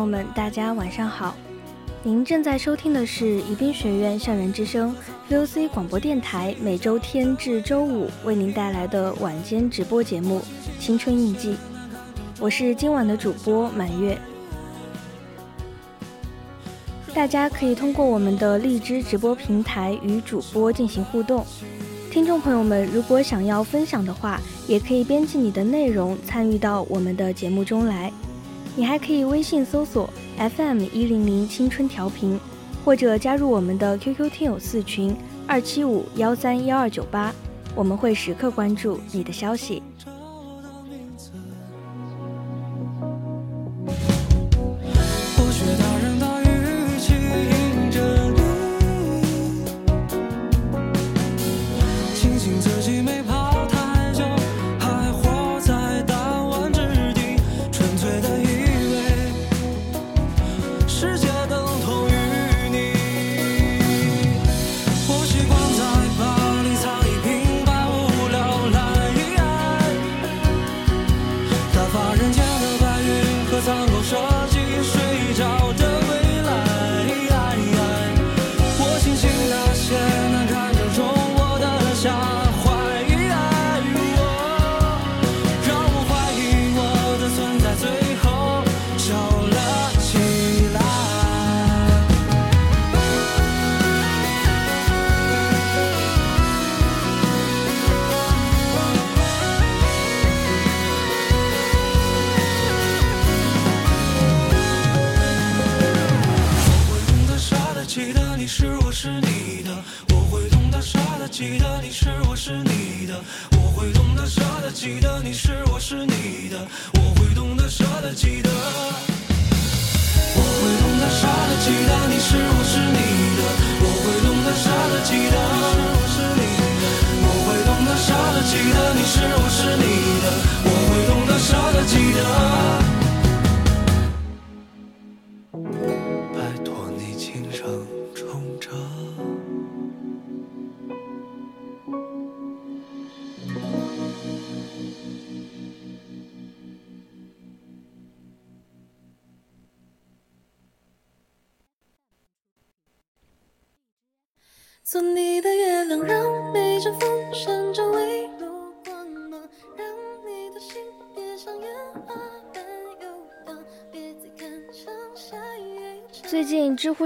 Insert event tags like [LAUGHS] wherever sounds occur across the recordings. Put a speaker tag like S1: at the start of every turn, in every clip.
S1: 朋友们，大家晚上好！您正在收听的是宜宾学院校园之声 VOC 广播电台，每周天至周五为您带来的晚间直播节目《青春印记》。我是今晚的主播满月。大家可以通过我们的荔枝直播平台与主播进行互动。听众朋友们，如果想要分享的话，也可以编辑你的内容参与到我们的节目中来。你还可以微信搜索 FM 一零零青春调频，或者加入我们的 QQ 听友四群二七五幺三幺二九八，我们会时刻关注你的消息。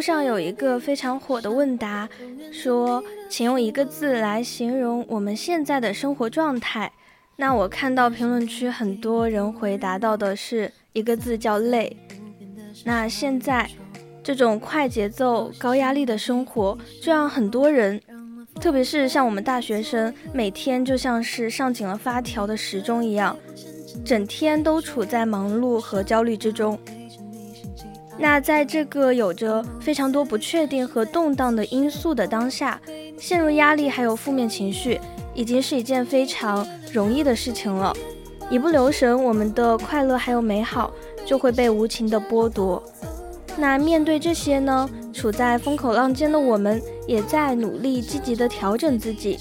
S2: 上有一个非常火的问答，说请用一个字来形容我们现在的生活状态。那我看到评论区很多人回答到的是一个字叫累。那现在这种快节奏、高压力的生活，就让很多人，特别是像我们大学生，每天就像是上紧了发条的时钟一样，整天都处在忙碌和焦虑之中。那在这个有着非常多不确定和动荡的因素的当下，陷入压力还有负面情绪，已经是一件非常容易的事情了。一不留神，我们的快乐还有美好就会被无情的剥夺。那面对这些呢？处在风口浪尖的我们，也在努力积极的调整自己，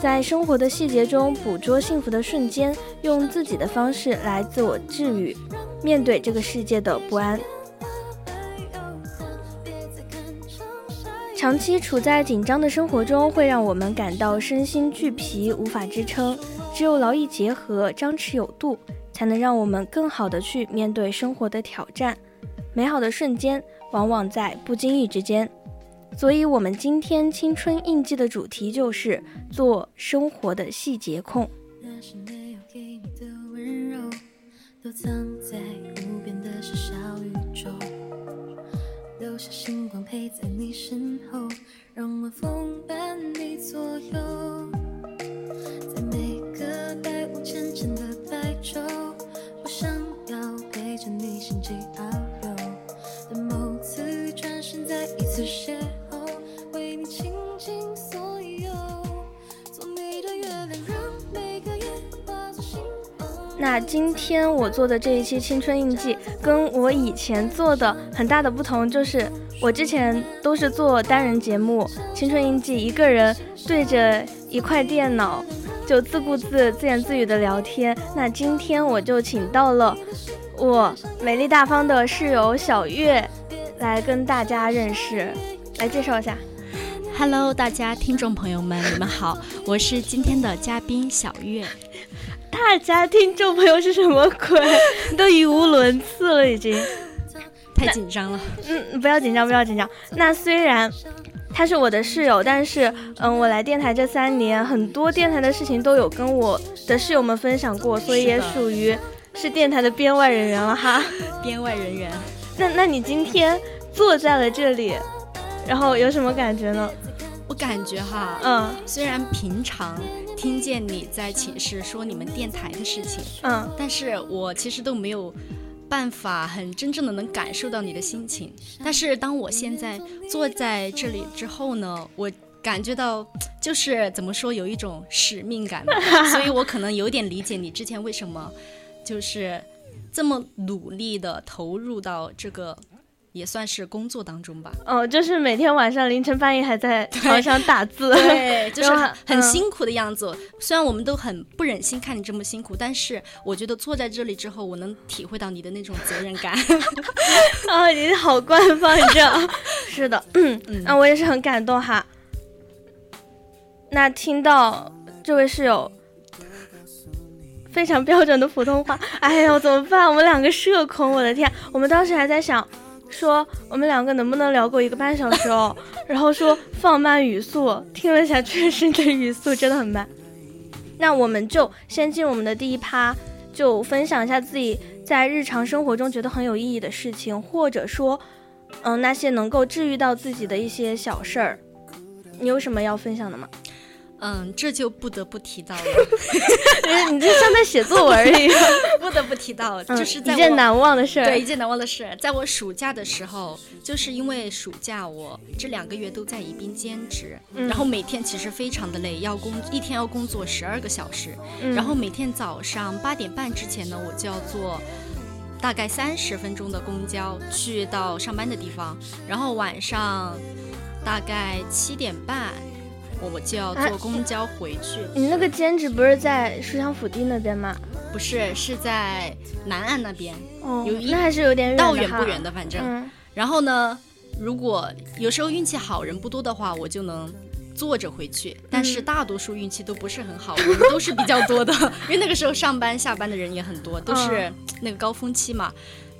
S2: 在生活的细节中捕捉幸福的瞬间，用自己的方式来自我治愈，面对这个世界的不安。长期处在紧张的生活中，会让我们感到身心俱疲，无法支撑。只有劳逸结合，张弛有度，才能让我们更好的去面对生活的挑战。美好的瞬间，往往在不经意之间。所以，我们今天青春印记的主题就是做生活的细节控。
S3: 那是没有给你的温柔。都藏在无边的小宇宙
S2: 留下星陪在你身后，让晚风伴你左右。在每个带雾浅浅的白昼，我想要陪着你星际遨游。等某次转身，再一次邂逅，为你倾尽所有。做你的月亮，让每个夜化作星光。那今天我做的这一期青春印记，跟我以前做的很大的不同就是。我之前都是做单人节目《青春印记》，一个人对着一块电脑，就自顾自、自言自语的聊天。那今天我就请到了我美丽大方的室友小月，来跟大家认识，来介绍一下。
S4: Hello，大家听众朋友们，你们好，我是今天的嘉宾小月。[LAUGHS]
S2: 大家听众朋友是什么鬼？[LAUGHS] 都语无伦次了，已经。
S4: 太紧张了，
S2: 嗯，不要紧张，不要紧张。那虽然他是我的室友，但是，嗯，我来电台这三年，很多电台的事情都有跟我的室友们分享过，所以也属于是电台的编外人员了哈。[LAUGHS]
S4: 编外人员。
S2: 那那你今天坐在了这里，然后有什么感觉呢？
S4: 我感觉哈，嗯，虽然平常听见你在寝室说你们电台的事情，嗯，但是我其实都没有。办法很真正的能感受到你的心情，但是当我现在坐在这里之后呢，我感觉到就是怎么说有一种使命感，[LAUGHS] 所以我可能有点理解你之前为什么就是这么努力的投入到这个。也算是工作当中吧。
S2: 哦，就是每天晚上凌晨半夜还在 [LAUGHS] 床上打字，
S4: 对，[LAUGHS] 就是很辛苦的样子。虽然我们都很不忍心看你这么辛苦，但是我觉得坐在这里之后，我能体会到你的那种责任感。
S2: 啊，[LAUGHS] 你好官方，你这样。是的，嗯，那我也是很感动哈。那听到这位室友非常标准的普通话，哎呦，怎么办？我们两个社恐，我的天，我们当时还在想。说我们两个能不能聊够一个半小时哦？[LAUGHS] 然后说放慢语速，听了一下，确实你的语速真的很慢。那我们就先进我们的第一趴，就分享一下自己在日常生活中觉得很有意义的事情，或者说，嗯，那些能够治愈到自己的一些小事儿。你有什么要分享的吗？
S4: 嗯，这就不得不提到了，[LAUGHS]
S2: 你这像在写作文一样。[LAUGHS]
S4: 不得不提到，就是一
S2: 件难忘的事儿。
S4: 对，一件难忘的事，在我暑假的时候，就是因为暑假我这两个月都在宜宾兼职，然后每天其实非常的累，要工一天要工作十二个小时，然后每天早上八点半之前呢，我就要坐大概三十分钟的公交去到上班的地方，然后晚上大概七点半。我我就要坐公交回去。
S2: 你那个兼职不是在书香府邸那边吗？
S4: 不是，是在南岸那边。
S2: 哦，有那还是有点远。
S4: 到远不远的，反正。然后呢，如果有时候运气好人不多的话，我就能坐着回去。但是大多数运气都不是很好，人都是比较多的，[LAUGHS] 因为那个时候上班下班的人也很多，都是那个高峰期嘛。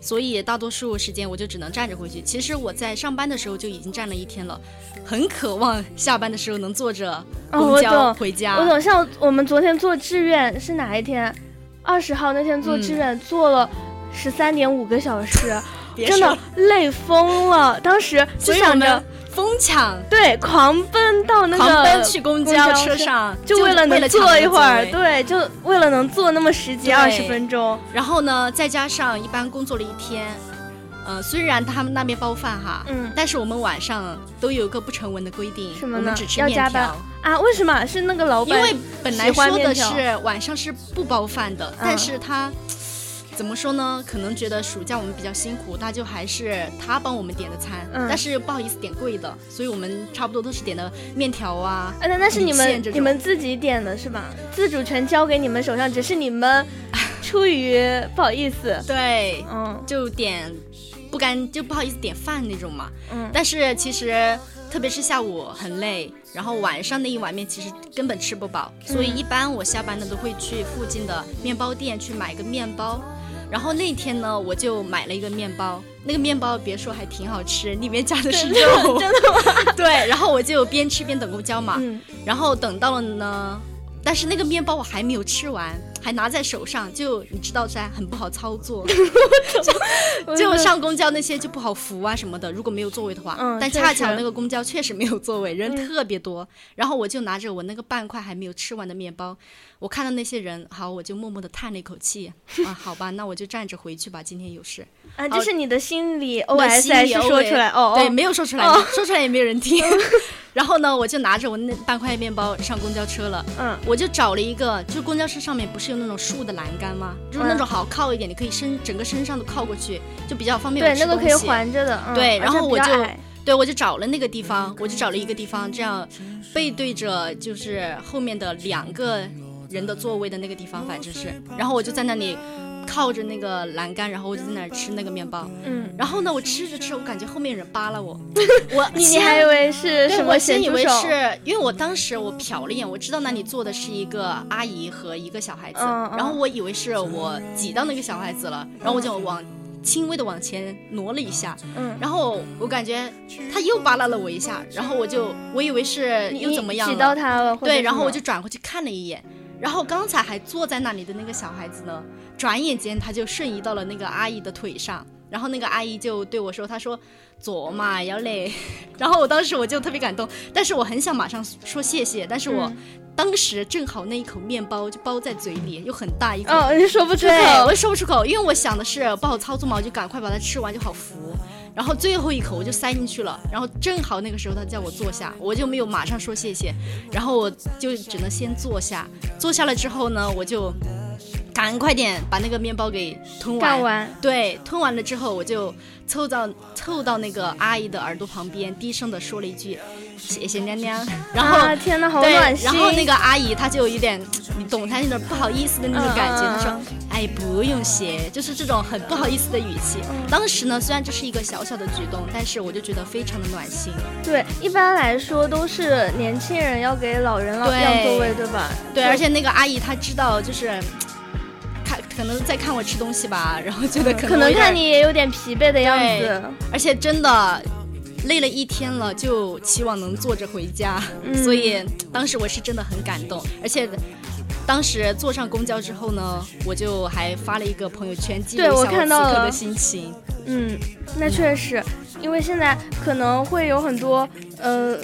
S4: 所以大多数时间我就只能站着回去。其实我在上班的时候就已经站了一天了，很渴望下班的时候能坐着公交回家。
S2: 我懂，像我们昨天做志愿是哪一天？二十号那天做志愿做了十三点五个小时，真的累疯了。当时就想着。
S4: 疯抢
S2: 对，狂奔到那个
S4: 狂奔去公交车上，
S2: 就为了能坐一会儿，对，就为了能坐那么十几二十分钟。
S4: 然后呢，再加上一般工作了一天，呃，虽然他们那边包饭哈，嗯，但是我们晚上都有一个不成文的规定，
S2: 什么
S4: 呢？
S2: 要加班啊？为什么？是那个老板？
S4: 因为本来说的是晚上是不包饭的，但是他。怎么说呢？可能觉得暑假我们比较辛苦，那就还是他帮我们点的餐，但是不好意思点贵的，所以我们差不多都是点的面条啊。
S2: 那那是你们你们自己点的是吧？自主权交给你们手上，只是你们 [LAUGHS] 出于不好意思，
S4: 对，嗯，就点不干就不好意思点饭那种嘛。嗯，但是其实特别是下午很累，然后晚上那一碗面其实根本吃不饱，所以一般我下班呢都会去附近的面包店去买个面包。然后那天呢，我就买了一个面包，那个面包别说还挺好吃，里面加的是肉，
S2: 真的吗？[LAUGHS]
S4: 对，然后我就边吃边等公交嘛，然后等到了呢。但是那个面包我还没有吃完，还拿在手上，就你知道噻，很不好操作，[LAUGHS] 就 [LAUGHS] 就上公交那些就不好扶啊什么的。如果没有座位的话，但恰巧那个公交确实没有座位，人特别多。然后我就拿着我那个半块还没有吃完的面包，我看到那些人，好，我就默默的叹了一口气 [LAUGHS] 啊，好吧，那我就站着回去吧，今天有事。
S2: 啊，这是你的心理 OS 还是说出来？哦，
S4: 对，没有说出来，说出来也没有人听。[LAUGHS] 然后呢，我就拿着我那半块面包上公交车了。嗯，我就找了一个，就公交车上面不是有那种树的栏杆吗？就是那种好靠一点，你可以身整个身上都靠过去，就比较方便。
S2: 对，那个可以环着的。
S4: 对，然后我就，对我就找了那个地方，我就找了一个地方，这样背对着就是后面的两个人的座位的那个地方，反正是，然后我就在那里。靠着那个栏杆，然后我就在那儿吃那个面包。嗯，然后呢，我吃着吃，我感觉后面人扒拉我。[LAUGHS] 我
S2: 你你还以为是什么？
S4: 我先以为是因为我当时我瞟了一眼，我知道那里坐的是一个阿姨和一个小孩子。嗯然后我以为是我挤到那个小孩子了，然后我就往轻微的往前挪了一下。嗯。然后我感觉他又扒拉了我一下，然后我就我以为是又怎么样
S2: 挤到他了。
S4: 对，然后我就转过去看了一眼。然后刚才还坐在那里的那个小孩子呢，转眼间他就瞬移到了那个阿姨的腿上，然后那个阿姨就对我说：“她说坐嘛要嘞。[LAUGHS] ”然后我当时我就特别感动，但是我很想马上说谢谢，但是我当时正好那一口面包就包在嘴里，又很大一口，
S2: 哦，你说不出口，
S4: 我说不出口，因为我想的是不好操作嘛，我就赶快把它吃完就好服。然后最后一口我就塞进去了，然后正好那个时候他叫我坐下，我就没有马上说谢谢，然后我就只能先坐下。坐下了之后呢，我就赶快点把那个面包给吞
S2: 完。
S4: 对，吞完了之后我就。凑到凑到那个阿姨的耳朵旁边，低声的说了一句：“谢谢娘娘。”然后
S2: 天哪，好暖
S4: 心。然后那个阿姨她就有点，你懂她那种不好意思的那种感觉。她说：“哎，不用谢，就是这种很不好意思的语气。”当时呢，虽然这是一个小小的举动，但是我就觉得非常的暖心。
S2: 对，一般来说都是年轻人要给老人让座位，对吧？
S4: 对，而且那个阿姨她知道，就是。可能在看我吃东西吧，[LAUGHS] 然后觉得可
S2: 能看你也有点疲惫的样子，
S4: 而且真的累了一天了，就期望能坐着回家，所以当时我是真的很感动，而且当时坐上公交之后呢，我就还发了一个朋友圈，记录一下此刻的心情。
S2: 嗯，那确实，因为现在可能会有很多呃，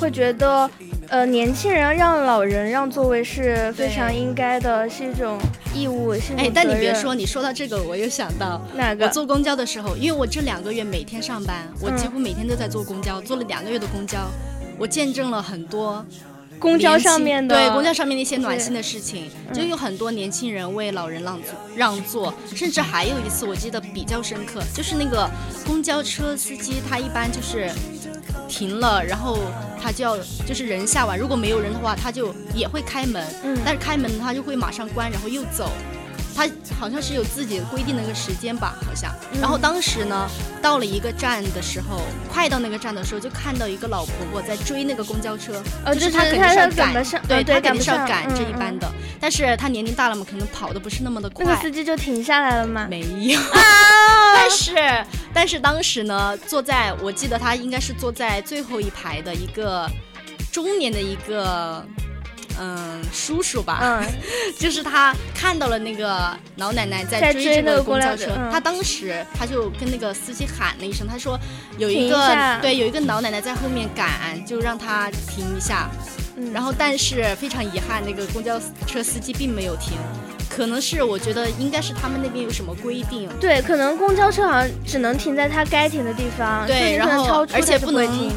S2: 会觉得。呃，年轻人让老人让座位是非常应该的，是一种义务，是
S4: 哎，但你别说，你说到这个，我又想到
S2: 哪个？
S4: 坐公交的时候，因为我这两个月每天上班，我几乎每天都在坐公交，坐了两个月的公交，我见证了很多
S2: 公交上面的
S4: 对公交上面的一些暖心的事情，就有很多年轻人为老人让座让座，甚至还有一次我记得比较深刻，就是那个公交车司机，他一般就是停了，然后。他就要就是人下完，如果没有人的话，他就也会开门。嗯，但是开门他就会马上关，然后又走。他好像是有自己规定的一个时间吧，好像。然后当时呢，到了一个站的时候，快到那个站的时候，就看到一个老婆婆在追那个公交车，就是
S2: 她
S4: 肯定是要
S2: 赶，
S4: 对，
S2: 她
S4: 肯定是要赶这一班的。但是她年龄大了嘛，可能跑的不是那么的快。
S2: 那个司机就停下来了吗？
S4: 没有。[LAUGHS] 但是但是当时呢，坐在我记得他应该是坐在最后一排的一个中年的一个。嗯，叔叔吧，嗯，[LAUGHS] 就是他看到了那个老奶奶在追这个公交车，他当时他就跟那个司机喊了一声，他说有一个对有一个老奶奶在后面赶，就让他停一下。然后但是非常遗憾，那个公交车司机并没有停，可能是我觉得应该是他们那边有什么规定。
S2: 对，可能公交车好像只能停在他该停的地方，
S4: 对，然后而且不能
S2: 停。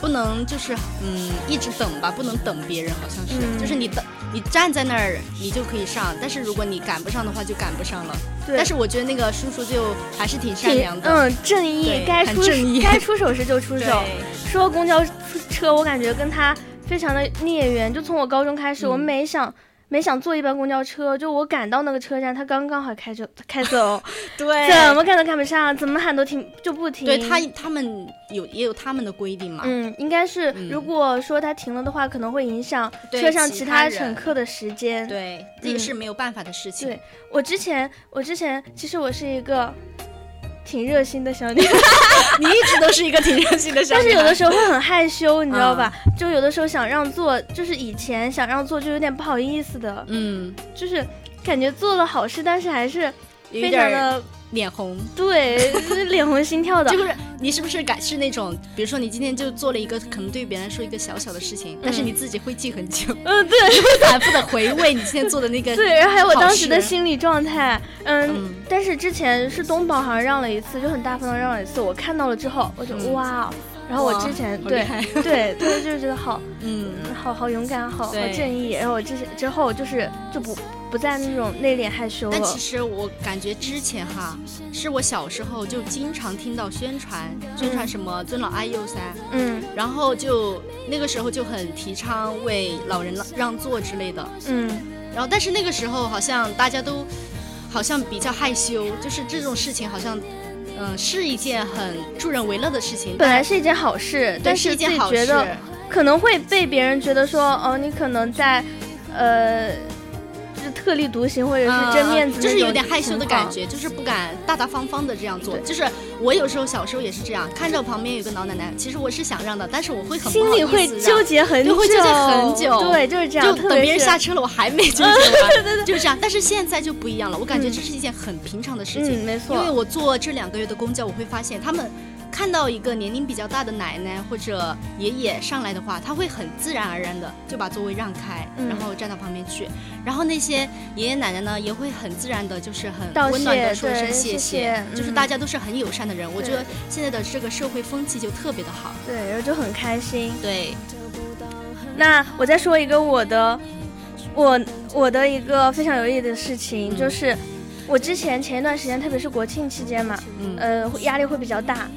S4: 不能就是嗯一直等吧，不能等别人，好像是，就是你等你站在那儿，你就可以上，但是如果你赶不上的话，就赶不上了。
S2: 对。
S4: 但是我觉得那个叔叔就还是挺善良的，
S2: 嗯，正义，该出该出手时就出手。说公交车，我感觉跟他非常的孽缘，就从我高中开始，我每想。没想坐一班公交车，就我赶到那个车站，他刚刚好开车开走，[LAUGHS]
S4: 对，
S2: 怎么赶都赶不上，怎么喊都停就不停。
S4: 对他他们有也有他们的规定嘛，
S2: 嗯，应该是如果说他停了的话，可能会影响车上其他乘客的时间，
S4: 对，这也是没有办法的事情。
S2: 对我之前我之前其实我是一个。挺热心的小女孩，[LAUGHS]
S4: 你一直都是一个挺热心的小女孩，但
S2: 是有的时候会很害羞，你知道吧？就有的时候想让座，就是以前想让座就有点不好意思的，嗯，就是感觉做了好事，但是还是非常的。
S4: 脸红，
S2: 对，脸红心跳的。
S4: 就是你是不是感是那种，比如说你今天就做了一个可能对于别人来说一个小小的事情，但是你自己会记很久。
S2: 嗯，对，你
S4: 会反复的回味你今天做的那个。[LAUGHS]
S2: 对，然后还有我当时的心理状态。嗯，但是之前是东宝好像让了一次，就很大方的让了一次，我看到了之后，我就哇。然后我之前对对对，就是觉得好，嗯，好好勇敢，好好正义。然后我之前之后就是就不。不再那种内敛害羞
S4: 了。但其实我感觉之前哈，是我小时候就经常听到宣传，宣传什么尊老爱幼噻。嗯。然后就那个时候就很提倡为老人让座之类的。嗯。然后但是那个时候好像大家都好像比较害羞，就是这种事情好像嗯是一件很助人为乐的事情。
S2: 本来是一件好事，但是自己觉得可能会被别人觉得说哦，你可能在呃。特立独行，或者是争面子，
S4: 就是有点害羞的感觉，就是不敢大大方方的这样做。就是我有时候小时候也是这样，看着旁边有个老奶奶，其实我是想让的，但是我会很
S2: 心里会纠结很久，
S4: 会纠结很久。
S2: 对，就是这样。
S4: 就等别人下车了，我还没纠结 [LAUGHS] 完。
S2: 对对对，
S4: 就是这样。但是现在就不一样了，我感觉这是一件很平常的事情。
S2: 嗯，没错。
S4: 因为我坐这两个月的公交，我会发现他们。看到一个年龄比较大的奶奶或者爷爷上来的话，他会很自然而然的就把座位让开，然后站到旁边去。然后那些爷爷奶奶呢，也会很自然的，就是很温暖的说声谢
S2: 谢，
S4: 就是大家都是很友善的人。我觉得现在的这个社会风气就特别的好，
S2: 对，然后就很开心。
S4: 对，
S2: 那我再说一个我的，我我的一个非常有意义的事情，就是我之前前一段时间，特别是国庆期间嘛，呃，压力会比较大。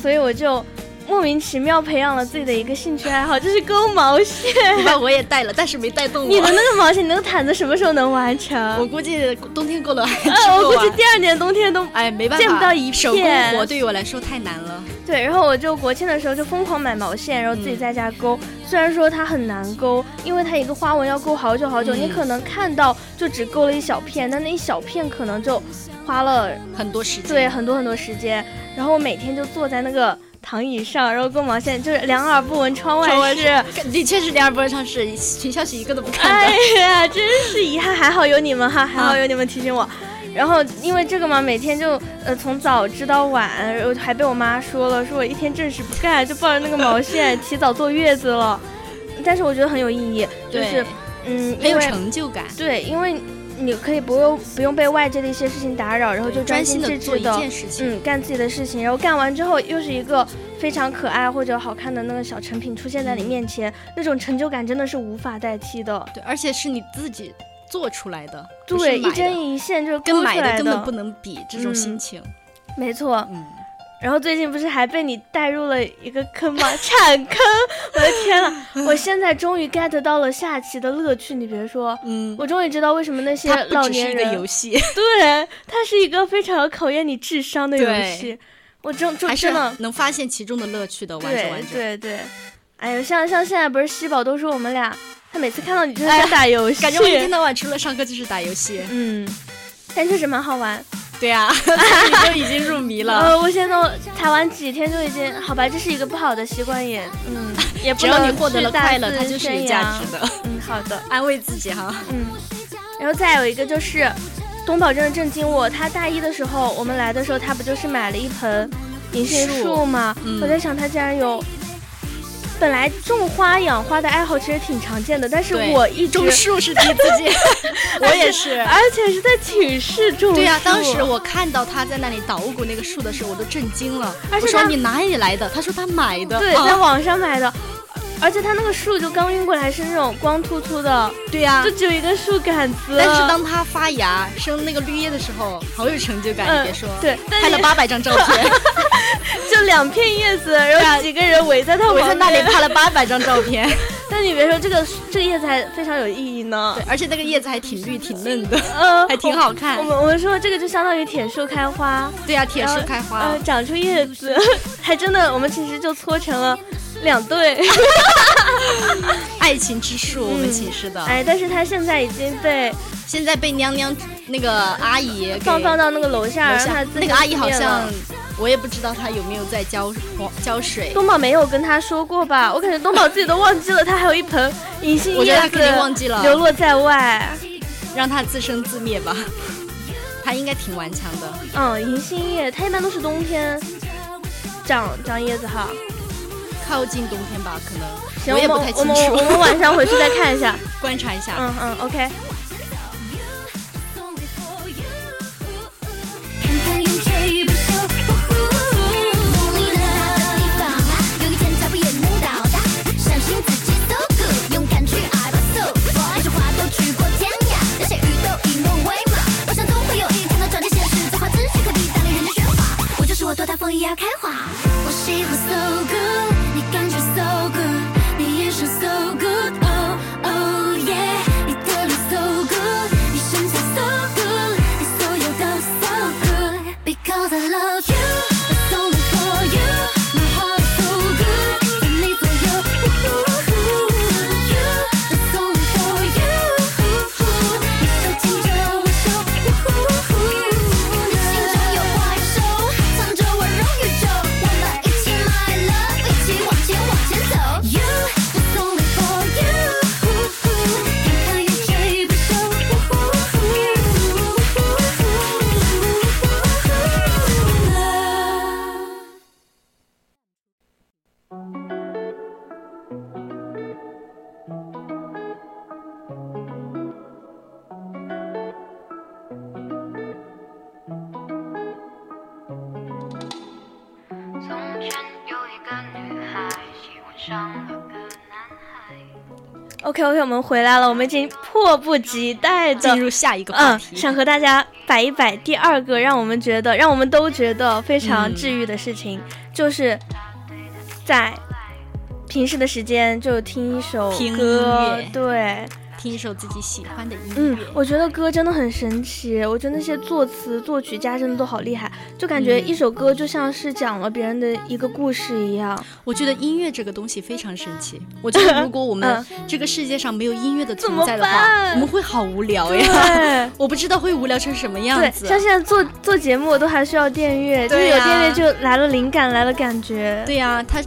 S2: 所以我就莫名其妙培养了自己的一个兴趣爱好，就是勾毛线。
S4: 把我也带了，但是没带动。
S2: 你的那个毛线，你那个毯子什么时候能完成？
S4: 我估计冬天过了还
S2: 我估计第二年冬天都
S4: 哎没办法，
S2: 见不到一片。
S4: 手工活对于我来说太难了。
S2: 对，然后我就国庆的时候就疯狂买毛线，然后自己在家勾。虽然说它很难勾，因为它一个花纹要勾好久好久，你可能看到就只勾了一小片，但那一小片可能就。花了
S4: 很多时间，
S2: 对，很多很多时间。然后我每天就坐在那个躺椅上，然后勾毛线，就是两耳不闻窗外事。
S4: 的确是两耳不闻窗外事，群消息一个都不看。
S2: 哎呀，真是遗憾，还好有你们哈，还好有你们提醒我。然后因为这个嘛，每天就呃从早织到晚，然后还被我妈说了，说我一天正事不干，就抱着那个毛线提早坐月子了。但是我觉得很有意义，就是嗯，
S4: 很有成就感。
S2: 对，因为。你可以不用不用被外界的一些事情打扰，然后就专
S4: 心
S2: 致志的，嗯，干自己的事情，然后干完之后又是一个非常可爱或者好看的那个小成品出现在你面前，那种成就感真的是无法代替的。
S4: 对，而且是你自己做出来的，
S2: 对，一针一线就是
S4: 跟买的根本不能比，这种心情，
S2: 没错，嗯。然后最近不是还被你带入了一个坑吗？铲坑！我的天呐，我现在终于 get 到了下棋的乐趣。你别说，嗯，我终于知道为什么那些老年人。
S4: 游戏。
S2: 对，它是一个非常考验你智商的游戏。我真真真的
S4: 能发现其中的乐趣的，玩着玩着。
S2: 对对对。哎呦，像像现在不是西宝都说我们俩，他每次看到你就是在打游戏，
S4: 感觉我一天到晚除了上课就是打游戏。
S2: 嗯，但确实蛮好玩。
S4: 对呀，你就已经入迷了。[LAUGHS]
S2: 呃，我现在才玩几天就已经，好吧，这是一个不好的习惯，也嗯，也不能
S4: 你获得了快乐，它就是有价值的。
S2: 嗯，好的，
S4: 安慰自己哈。
S2: 嗯，然后再有一个就是，东宝真的震惊我，他大一的时候我们来的时候，他不就是买了一盆银杏树吗？我在想他竟然有。本来种花养花的爱好其实挺常见的，但是我一
S4: 种树是第一次见，[LAUGHS] 我也是，
S2: 而且是在寝室种。
S4: 对呀，当时我看到他在那里捣鼓那个树的时候，我都震惊了。我说你哪里来的？他说他买的，
S2: 对，在网上买的。而且它那个树就刚运过来是那种光秃秃的，
S4: 对呀，
S2: 就只有一个树杆子。
S4: 但是当它发芽生那个绿叶的时候，好有成就感，你别说。
S2: 对，
S4: 拍了八百张照片，[LAUGHS]
S2: 就两片叶子，然后几个人围在它
S4: 围在那里拍了八百张照片。[LAUGHS]
S2: 但你别说，这个这个叶子还非常有意义呢。
S4: 对，而且那个叶子还挺绿挺嫩的，嗯，[LAUGHS] 还挺好看。
S2: 我们我们说这个就相当于铁树开花。
S4: 对呀，铁树开花，
S2: 长出叶子，还真的，我们其实就搓成了。两对，[LAUGHS]
S4: 爱情之树，我们寝室的。
S2: 哎，但是他现在已经被
S4: 现在被娘娘那个阿姨
S2: 放放到那个楼下，
S4: 那个阿姨好像我也不知道她有没有在浇浇水。
S2: 东宝没有跟他说过吧？我感觉东宝自己都忘记了，他还有一盆银杏叶
S4: 子，肯定忘记了，
S2: 流落在外，
S4: 让他自生自灭吧。[LAUGHS] 他应该挺顽强的。
S2: 嗯，银杏叶它一般都是冬天长长叶子哈。
S4: 靠近冬天吧，可能
S2: 行，
S4: 我也不太清楚。
S2: 我们晚上回去再看一下，[LAUGHS]
S4: 观察一下。
S2: 嗯嗯，OK。
S5: 多大风也要开花，我喜欢 so good。我们回来了，我们已经迫不及待的
S4: 进入下一个话
S2: 题，想和大家摆一摆第二个让我们觉得，让我们都觉得非常治愈的事情，就是在平时的时间就听一首歌，对。
S4: 听一首自己喜欢的音乐，
S2: 嗯，我觉得歌真的很神奇。我觉得那些作词、作曲家真的都好厉害，就感觉一首歌就像是讲了别人的一个故事一样。
S4: 我觉得音乐这个东西非常神奇。我觉得如果我们 [LAUGHS] 这个世界上没有音乐的存在的话，我们会好无聊呀。[LAUGHS] 我不知道会无聊成什么样子。
S2: 像现在做做节目都还需要电乐，就是有电乐就来了灵感，来了感觉。
S4: 对呀，它。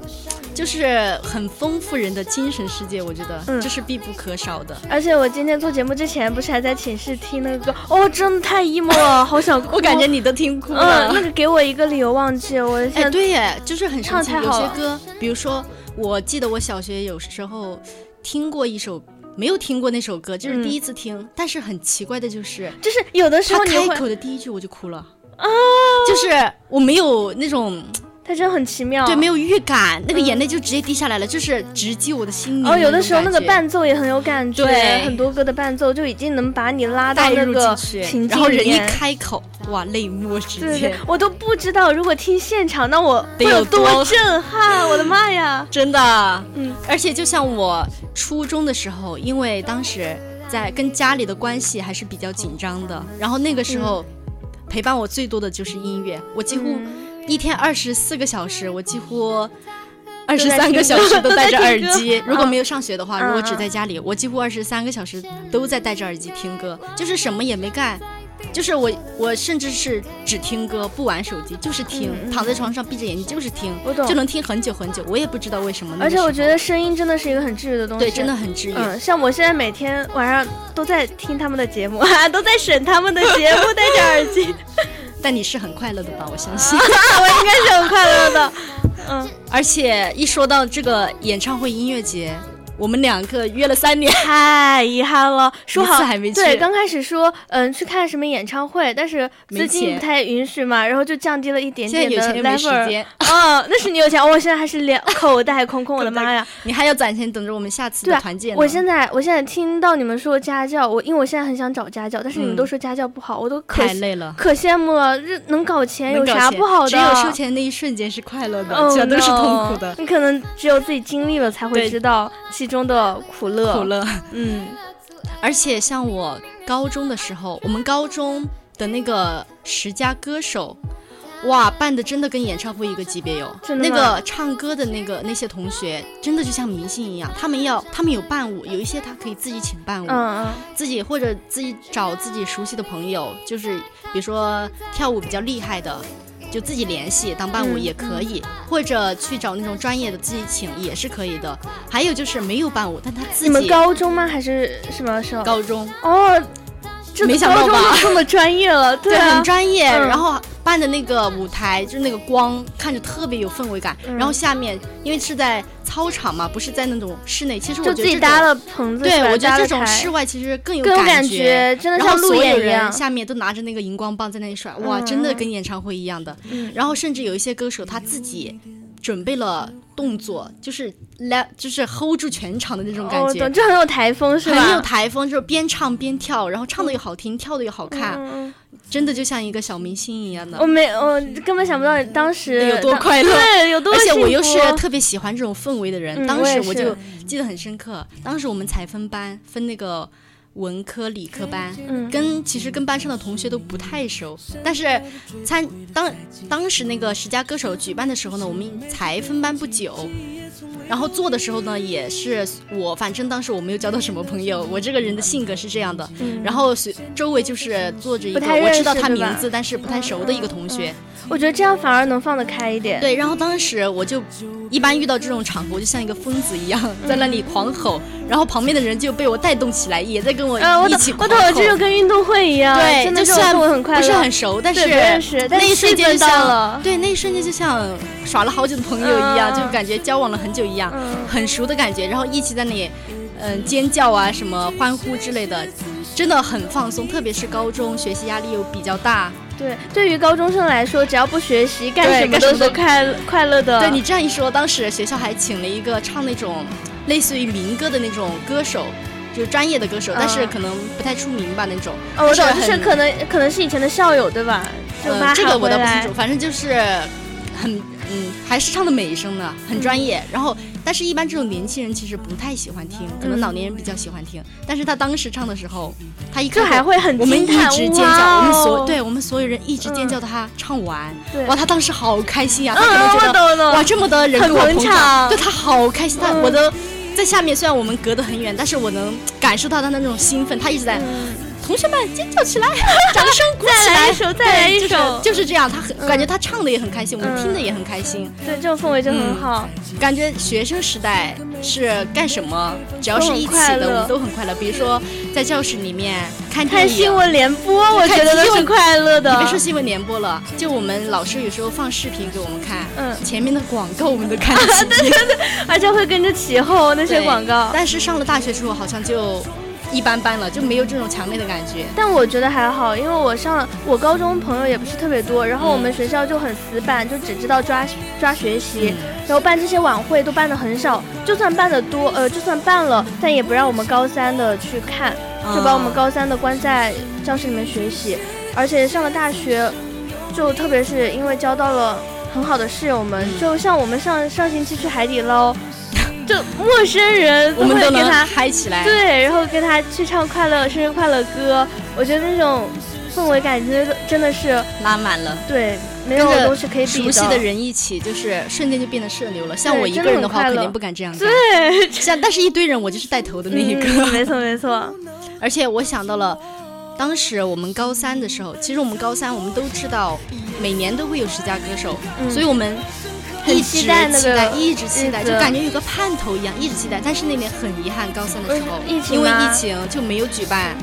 S4: 就是很丰富人的精神世界，我觉得这是必不可少的。
S2: 而且我今天做节目之前，不是还在寝室听那个歌，哦，真的太 emo 了，[LAUGHS] 好想哭。
S4: 我感觉你都听哭了。
S2: 那个给我一个理由忘记，我的天。
S4: 哎，对耶，就是很神奇。有些歌，比如说，我记得我小学有时候听过一首，没有听过那首歌，就是第一次听。但是很奇怪的就是，
S2: 就是有的时候
S4: 他开口的第一句我就哭了啊，就是我没有那种。
S2: 他真的很奇妙，
S4: 对，没有预感，那个眼泪就直接滴下来了，就是直击我的心灵。哦，
S2: 有的时候那个伴奏也很有感觉，对，很多歌的伴奏就已经能把你拉到那个情境
S4: 然后人一开口，哇，泪目直接。
S2: 我都不知道如果听现场，那我
S4: 会有
S2: 多震撼！我的妈呀，
S4: 真的，嗯，而且就像我初中的时候，因为当时在跟家里的关系还是比较紧张的，然后那个时候陪伴我最多的就是音乐，我几乎。一天二十四个小时，我几乎二十三个小时都 [LAUGHS] 戴着耳机。如果没有上学的话，如果只在家里，我几乎二十三个小时都在戴着耳机听歌，就是什么也没干，就是我我甚至是只听歌不玩手机，就是听，躺在床上闭着眼睛就是听，就能听很久很久。我也不知道为什么。
S2: 而且我觉得声音真的是一个很治愈的东西，
S4: 对，真的很治愈。
S2: 嗯，像我现在每天晚上都在听他们的节目，[LAUGHS] 都在审他们的节目，[LAUGHS] 戴着耳机。
S4: 但你是很快乐的吧？我相信，[LAUGHS]
S2: 我应该是很快乐的。嗯，
S4: 而且一说到这个演唱会音乐节。我们两个约了三年，
S2: 太遗憾了。说好
S4: 还没去。
S2: 对，刚开始说嗯去看什么演唱会，但是资金不太允许嘛，然后就降低了一点点的 level。嗯，那是你有钱，[LAUGHS] 我现在还是两口袋空空。我的妈呀！
S4: 你还要攒钱等着我们下次的团建。
S2: 我现在我现在听到你们说家教，我因为我现在很想找家教，但是你们都说家教不好，我都可
S4: 太累了，
S2: 可羡慕了。这能搞钱有啥不好的？只
S4: 有收钱那一瞬间是快乐的，其他都是痛苦的。
S2: 你可能只有自己经历了才会知道。其中的苦乐，
S4: 苦乐，嗯，而且像我高中的时候，我们高中的那个十佳歌手，哇，办的真的跟演唱会一个级别哟。那个唱歌的那个那些同学，真的就像明星一样，他们要他们有伴舞，有一些他可以自己请伴舞，嗯嗯，自己或者自己找自己熟悉的朋友，就是比如说跳舞比较厉害的。就自己联系当伴舞也可以，或者去找那种专业的自己请也是可以的。还有就是没有伴舞，但他自己。
S2: 你们高中吗？还是什么时候？
S4: 高中
S2: 哦，
S4: 没想到吧？
S2: 这么专业了，[LAUGHS] 对，
S4: 很专业。然后办的那个舞台，就是那个光看着特别有氛围感。然后下面因为是在。操场嘛，不是在那种室内。其实我觉得
S2: 自己搭了棚子，
S4: 对我觉得这种室外其实更有
S2: 感
S4: 觉，
S2: 真的像路演
S4: 一样。下面都拿着那个荧光棒在那里甩，哇，真的跟演唱会一样的。然后甚至有一些歌手他自己准备了动作，就是来就是 hold 住全场的那种感觉，
S2: 就很有台风是吧？
S4: 很有台风，就是边唱边跳，然后唱的又好听，跳的又好看。真的就像一个小明星一样的，
S2: 我没，我根本想不到当时
S4: 有多快乐，[LAUGHS]
S2: 对，有多
S4: 而且我又是特别喜欢这种氛围的人，当时我就记得很深刻。当时我们才分班，分那个文科、理科班，跟其实跟班上的同学都不太熟。但是参当当时那个十佳歌手举办的时候呢，我们才分班不久。然后做的时候呢，也是我，反正当时我没有交到什么朋友。我这个人的性格是这样的。然后随周围就是坐着一个我知道他名字，但是不太熟的一个同学。
S2: 我觉得这样反而能放得开一点。
S4: 对，然后当时我就一般遇到这种场合，我就像一个疯子一样 [LAUGHS] 在那里狂吼，然后旁边的人就被我带动起来，也在跟我一起狂吼。
S2: 我懂，这就跟运动会一样。
S4: 对，就
S2: 算不
S4: 是很熟，但是那一瞬间就像对那一瞬间就像耍了好久的朋友一样，就感觉交往了很久一样，很熟的感觉。然后一起在那里嗯尖叫啊什么欢呼之类的，真的很放松。特别是高中学习压力又比较大。
S2: 对，对于高中生来说，只要不学习，干什么都是快快乐的。
S4: 对你这样一说，当时学校还请了一个唱那种类似于民歌的那种歌手，就是专业的歌手，但是可能不太出名吧那种。
S2: 哦，我懂，就是可能可能是以前的校友对吧？
S4: 呃，这个我倒不清楚，反正就是很。嗯，还是唱的美声的，很专业。然后，但是一般这种年轻人其实不太喜欢听，可能老年人比较喜欢听。但是他当时唱的时候，他一
S2: 看还会很
S4: 我们一直尖叫，我们所对我们所有人一直尖叫到他唱完。哇，他当时好开心呀！他可能觉得哇，这么多人跟我捧场，对他好开心。他我都在下面，虽然我们隔得很远，但是我能感受到他的那种兴奋。他一直在。同学们尖叫起来，[LAUGHS] 掌声鼓起
S2: 来，一首，再来一首，
S4: 就是这样。他很感觉他唱的也很开心，我们听的也很开心。
S2: 对，这种氛围就很好。
S4: 感觉学生时代是干什么，只要是一起的，我们都很快乐。比如说在教室里面看
S2: 看新闻联播，我觉得都是快乐的。
S4: 你别说新闻联播了，就我们老师有时候放视频给我们看，嗯，前面的广告我们都看起，[LAUGHS]
S2: 对对对，而且会跟着起哄那些广告。
S4: 但是上了大学之后，好像就。一般般了，就没有这种强烈的感觉。
S2: 但我觉得还好，因为我上我高中朋友也不是特别多，然后我们学校就很死板，就只知道抓抓学习，然后办这些晚会都办的很少，就算办的多，呃，就算办了，但也不让我们高三的去看，就把我们高三的关在教室里面学习，而且上了大学，就特别是因为交到了很好的室友们，就像我们上上星期去海底捞。就陌生人，
S4: 我们
S2: 都跟他
S4: 嗨起来，
S2: 对，然后跟他去唱快乐生日快乐歌，我觉得那种氛围感真的真的是
S4: 拉满了，
S2: 对，没有东西可以比
S4: 熟悉的人一起，就是瞬间就变得社牛了。像我一个人的话，肯定不敢这样干。
S2: 对，
S4: 像但是一堆人，我就是带头的那一个。
S2: 没错没错，[LAUGHS]
S4: 而且我想到了，当时我们高三的时候，其实我们高三我们都知道，每年都会有十佳歌手，所以我们。一直期待，一直期待，就感觉有个盼头一样，一直期待。但是那年很遗憾，高三的时候，因为疫情就没有举办，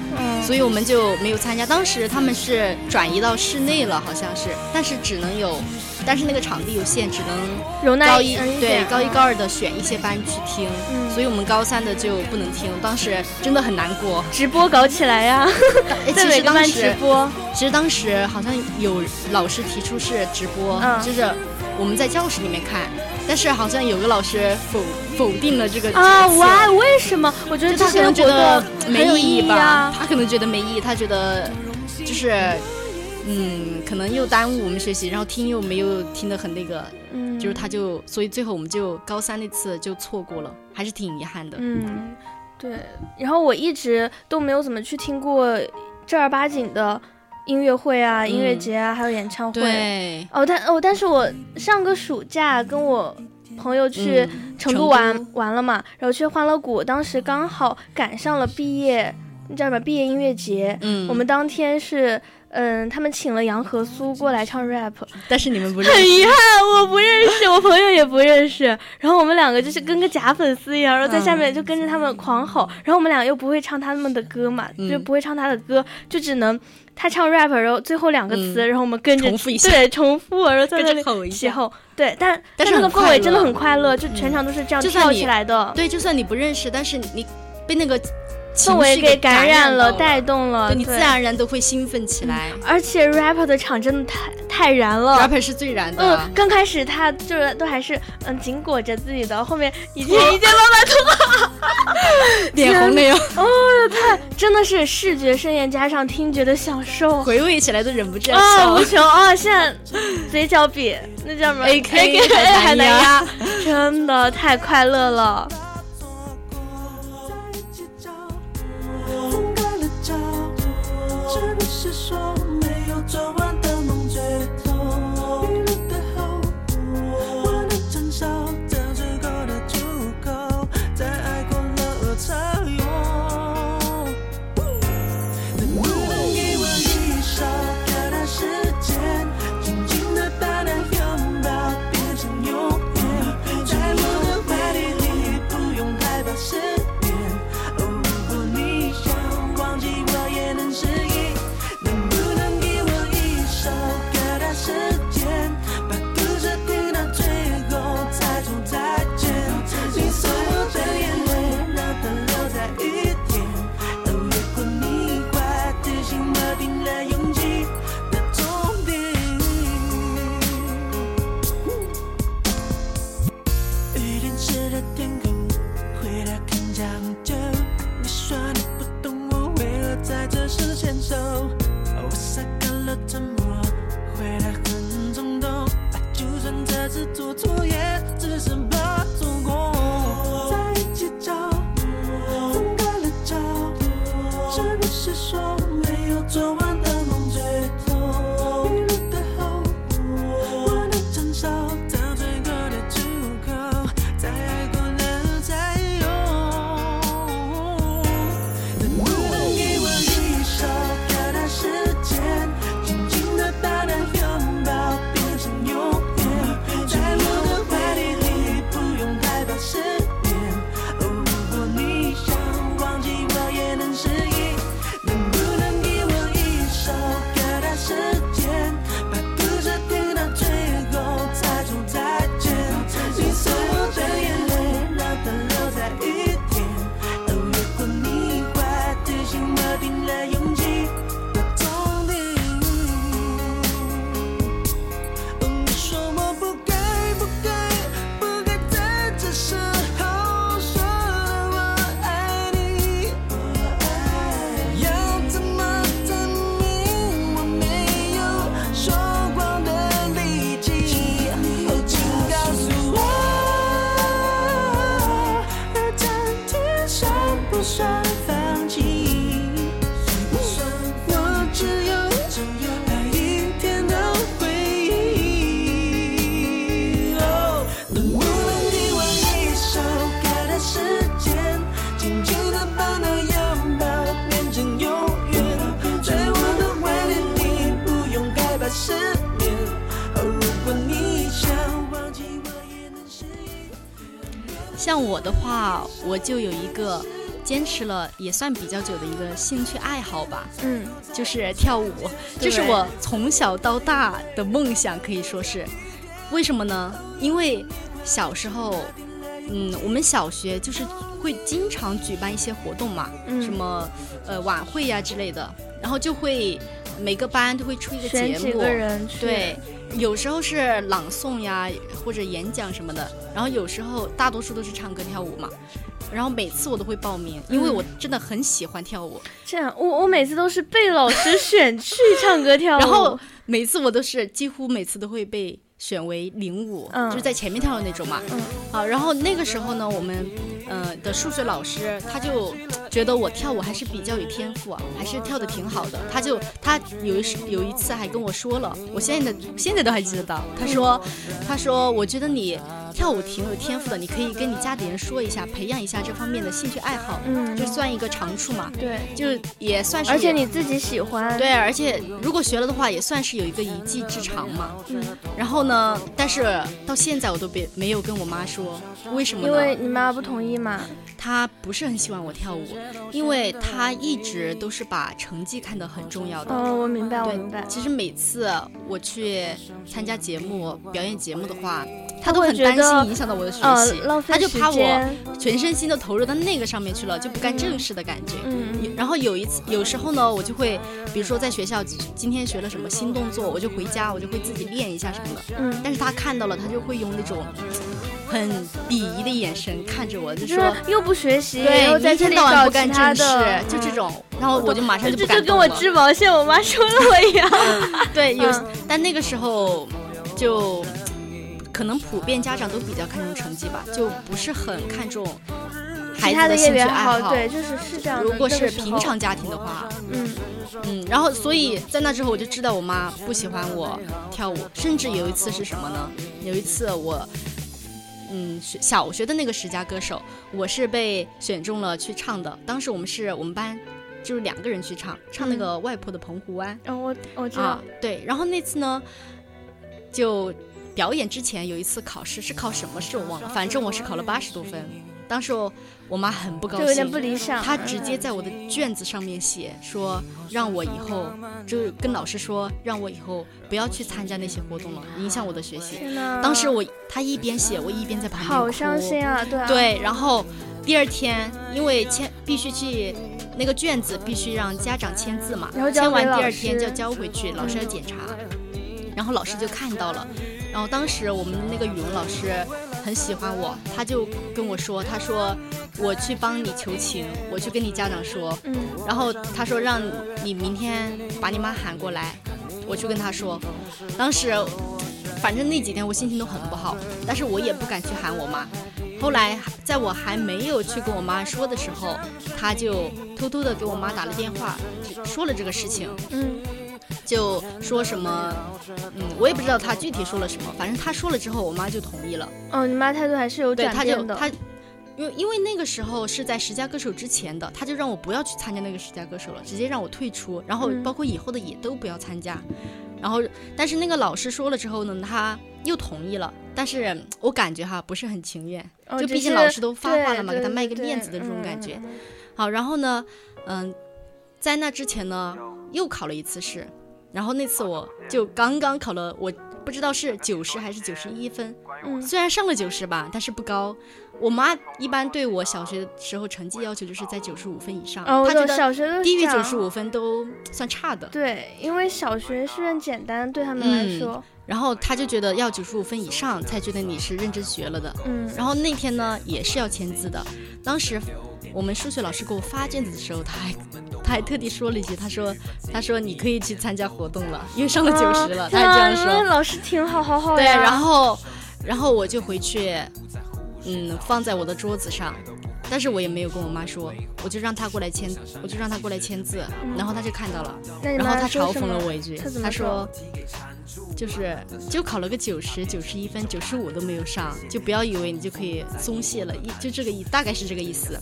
S4: 所以我们就没有参加。当时他们是转移到室内了，好像是，但是只能有，但是那个场地有限，只能
S2: 容纳
S4: 高一对高一高二的选一些班去听，所以我们高三的就不能听。当时真的很难过。
S2: 直播搞起来呀！[LAUGHS]
S4: 其实当时
S2: 直播，
S4: 其实当时好像有老师提出是直播，就是。我们在教室里面看，但是好像有个老师否否定了这个
S2: 啊，why 为什么？我觉得
S4: 他可能觉得没
S2: 意
S4: 义吧，他可能觉得没意义，他觉得就是嗯，可能又耽误我们学习，然后听又没有听得很那个，嗯，就是他就所以最后我们就高三那次就错过了，还是挺遗憾的。
S2: 嗯，对。然后我一直都没有怎么去听过正儿八经的。音乐会啊，音乐节啊，还有演唱会。
S4: 对。
S2: 哦，但哦，但是我上个暑假跟我朋友去成都玩玩了嘛，然后去欢乐谷，当时刚好赶上了毕业，你知道吧毕业音乐节。
S4: 嗯。
S2: 我们当天是，嗯，他们请了杨和苏过来唱 rap，
S4: 但是你们不认识。
S2: 很遗憾，我不认识，[LAUGHS] 我朋友也不认识。然后我们两个就是跟个假粉丝一样，然后在下面就跟着他们狂吼。然后我们俩又不会唱他们的歌嘛，就不会唱他的歌，就只能。他唱 rap，然后最后两个词，然后我们跟着
S4: 重复一下，
S2: 对，重复，然后 [LAUGHS] 在那
S4: 里
S2: 起哄，对，但但是那个氛围真的很快乐，就全场都是这样跳起来的。
S4: 对，就算你不认识，但是你被那个。
S2: 氛围给
S4: 感
S2: 染
S4: 了，
S2: 带动了，
S4: 你自然而然都会兴奋起来。
S2: 而且 rapper 的场真的太太燃了
S4: ，rapper 是最燃的。
S2: 嗯，刚开始他就是都还是嗯紧裹着自己的，后面一件一件慢慢脱，[LAUGHS]
S4: 脸红了哟。
S2: 哦，太真的是视觉盛宴加上听觉的享受，
S4: 回味起来都忍不住笑。
S2: 无穷啊！现在嘴角比那叫什么
S4: A K A 还
S2: 难压，真的太快乐了。
S4: 是说没有做完。我就有一个坚持了也算比较久的一个兴趣爱好吧，
S2: 嗯，
S4: 就是跳舞，这是我从小到大的梦想，可以说是。为什么呢？因为小时候，嗯，我们小学就是会经常举办一些活动嘛，什么呃晚会呀之类的，然后就会每个班都会出一个节目，对。有时候是朗诵呀，或者演讲什么的，然后有时候大多数都是唱歌跳舞嘛，然后每次我都会报名，因为我真的很喜欢跳舞。
S2: 这样，我我每次都是被老师选去唱歌跳舞，
S4: 然后每次我都是几乎每次都会被。选为领舞，就是在前面跳的那种嘛。好，然后那个时候呢，我们呃的数学老师他就觉得我跳舞还是比较有天赋啊，还是跳的挺好的。他就他有一有一次还跟我说了，我现在的现在都还记得到。他说，他说我觉得你。跳舞挺有天赋的，你可以跟你家里人说一下，培养一下这方面的兴趣爱好，嗯，就算一个长处嘛。
S2: 对，
S4: 就也算是。
S2: 而且你自己喜欢。
S4: 对，而且如果学了的话，也算是有一个一技之长嘛。嗯。然后呢？但是到现在我都别没有跟我妈说，为什么呢？
S2: 因为你妈不同意嘛。
S4: 她不是很喜欢我跳舞，因为他一直都是把成绩看得很重要的。
S2: 哦，我明白，我明白。
S4: 其实每次我去参加节目、表演节目的话。他都很担心影响到我的学习，他就怕我全身心的投入到那个上面去了，就不干正事的感觉。嗯，然后有一次，有时候呢，我就会，比如说在学校今天学了什么新动作，我就回家，我就会自己练一下什么的。嗯，但是他看到了，他就会用那种很鄙夷的眼神看着我，就说
S2: 又不学习，
S4: 对，
S2: 一
S4: 天到晚不干正事，就这种。然后我就马上就不敢
S2: 就跟我织毛线，我妈说了我一样。[LAUGHS]
S4: 对，有，但那个时候就。可能普遍家长都比较看重成绩吧，就不是很看重孩子
S2: 的
S4: 兴趣爱
S2: 好。对，就是是这样。
S4: 如果是平常家庭的话，嗯嗯，然后所以在那之后我就知道我妈不喜欢我跳舞，甚至有一次是什么呢？有一次我，嗯，小学的那个十佳歌手，我是被选中了去唱的。当时我们是我们班就是两个人去唱，唱那个外婆的澎湖湾。
S2: 嗯，我我知道。
S4: 对，然后那次呢，就。表演之前有一次考试，是考什么试我忘了，反正我是考了八十多分。当时我我妈很不高兴，
S2: 有点不理想。
S4: 她直接在我的卷子上面写说，让我以后就跟老师说，让我以后不要去参加那些活动了，影响我的学习。当时我她一边写，我一边在旁边
S2: 好伤心啊！对
S4: 对。然后第二天，因为签必须去那个卷子必须让家长签字嘛，签完第二天就要交回去，老师要检查。然后老师就看到了。然后当时我们那个语文老师很喜欢我，他就跟我说：“他说我去帮你求情，我去跟你家长说。”嗯。然后他说让你明天把你妈喊过来，我去跟他说。当时反正那几天我心情都很不好，但是我也不敢去喊我妈。后来在我还没有去跟我妈说的时候，他就偷偷的给我妈打了电话，说了这个事情。嗯。就说什么，嗯，我也不知道他具体说了什么，反正他说了之后，我妈就同意了。
S2: 哦，你妈态度还是有转
S4: 变的。他就他，因为因为那个时候是在十佳歌手之前的，他就让我不要去参加那个十佳歌手了，直接让我退出，然后包括以后的也都不要参加。然后，但是那个老师说了之后呢，他又同意了，但是我感觉哈不是很情愿，就毕竟老师都发话了嘛，给他卖个面子的这种感觉。好，然后呢，嗯，在那之前呢，又考了一次试。然后那次我就刚刚考了，我不知道是九十还是九十一分，嗯，虽然上了九十吧，但是不高。我妈一般对我小学时候成绩要求就是在九十五分以上，她觉得低于九十五分都算差的。
S2: 对，因为小学试卷简单，对他们来说。
S4: 然后他就觉得要九十五分以上才觉得你是认真学了的。嗯。然后那天呢也是要签字的，当时我们数学老师给我发卷子的时候，他还。他还特地说了一句，他说：“他说你可以去参加活动了，因为上了九十了。”他还这样说。
S2: 老师挺好，好好
S4: 对，然后，然后我就回去，嗯，放在我的桌子上，但是我也没有跟我妈说，我就让她过来签，我就让她过来签字，然后她就看到了，然后她嘲讽了我一句，她说：“就是就考了个九十九十一分，九十五都没有上，就不要以为你就可以松懈了，一就这个意，大概是这个意思。”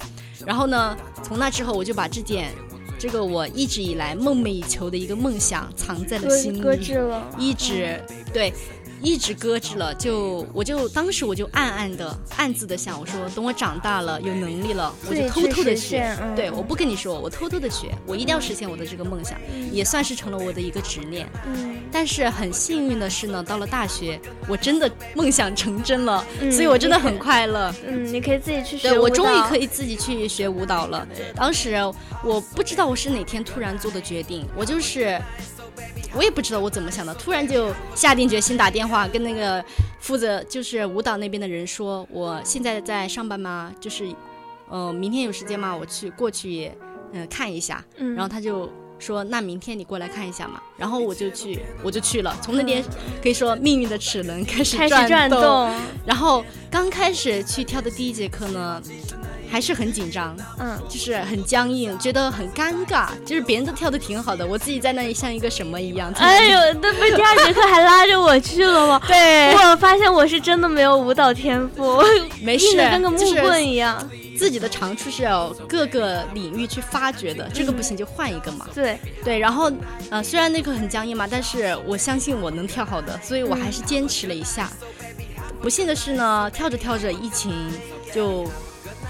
S4: 然后呢，从那之后我就把这件。这个我一直以来梦寐以求的一个梦想藏在了心里，
S2: 搁置了，
S4: 一直对，一直搁置了，就我就当时我就暗暗的暗自的想，我说等我长大了有能力了，我就偷偷的学。对，我不跟你说，我偷偷的学，我一定要实现我的这个梦想，也算是成了我的一个执念。嗯。但是很幸运的是呢，到了大学，我真的梦想成真了，所以我真的很快乐。
S2: 嗯，你可以自己去学。
S4: 对，我终于可以自己去学舞蹈了。当时我不知道我是哪天突然做的决定，我就是。我也不知道我怎么想的，突然就下定决心打电话跟那个负责就是舞蹈那边的人说，我现在在上班吗？就是，呃，明天有时间吗？我去过去，嗯，看一下。然后他就说，那明天你过来看一下嘛。然后我就去，我就去了。从那天可以说命运的齿轮开始转动。然后刚开始去跳的第一节课呢。还是很紧张，嗯，就是很僵硬，觉得很尴尬。就是别人都跳的挺好的，我自己在那里像一个什么一样。
S2: 哎呦，那不第二节课还拉着我去了吗？[LAUGHS]
S4: 对，
S2: 我发现我是真的没有舞蹈天赋，[LAUGHS]
S4: 没事，
S2: 跟个木棍一样。
S4: 自己的长处是要各个领域去发掘的，这个不行就换一个嘛。
S2: 对
S4: 对，然后呃，虽然那个很僵硬嘛，但是我相信我能跳好的，所以我还是坚持了一下。不幸的是呢，跳着跳着疫情就。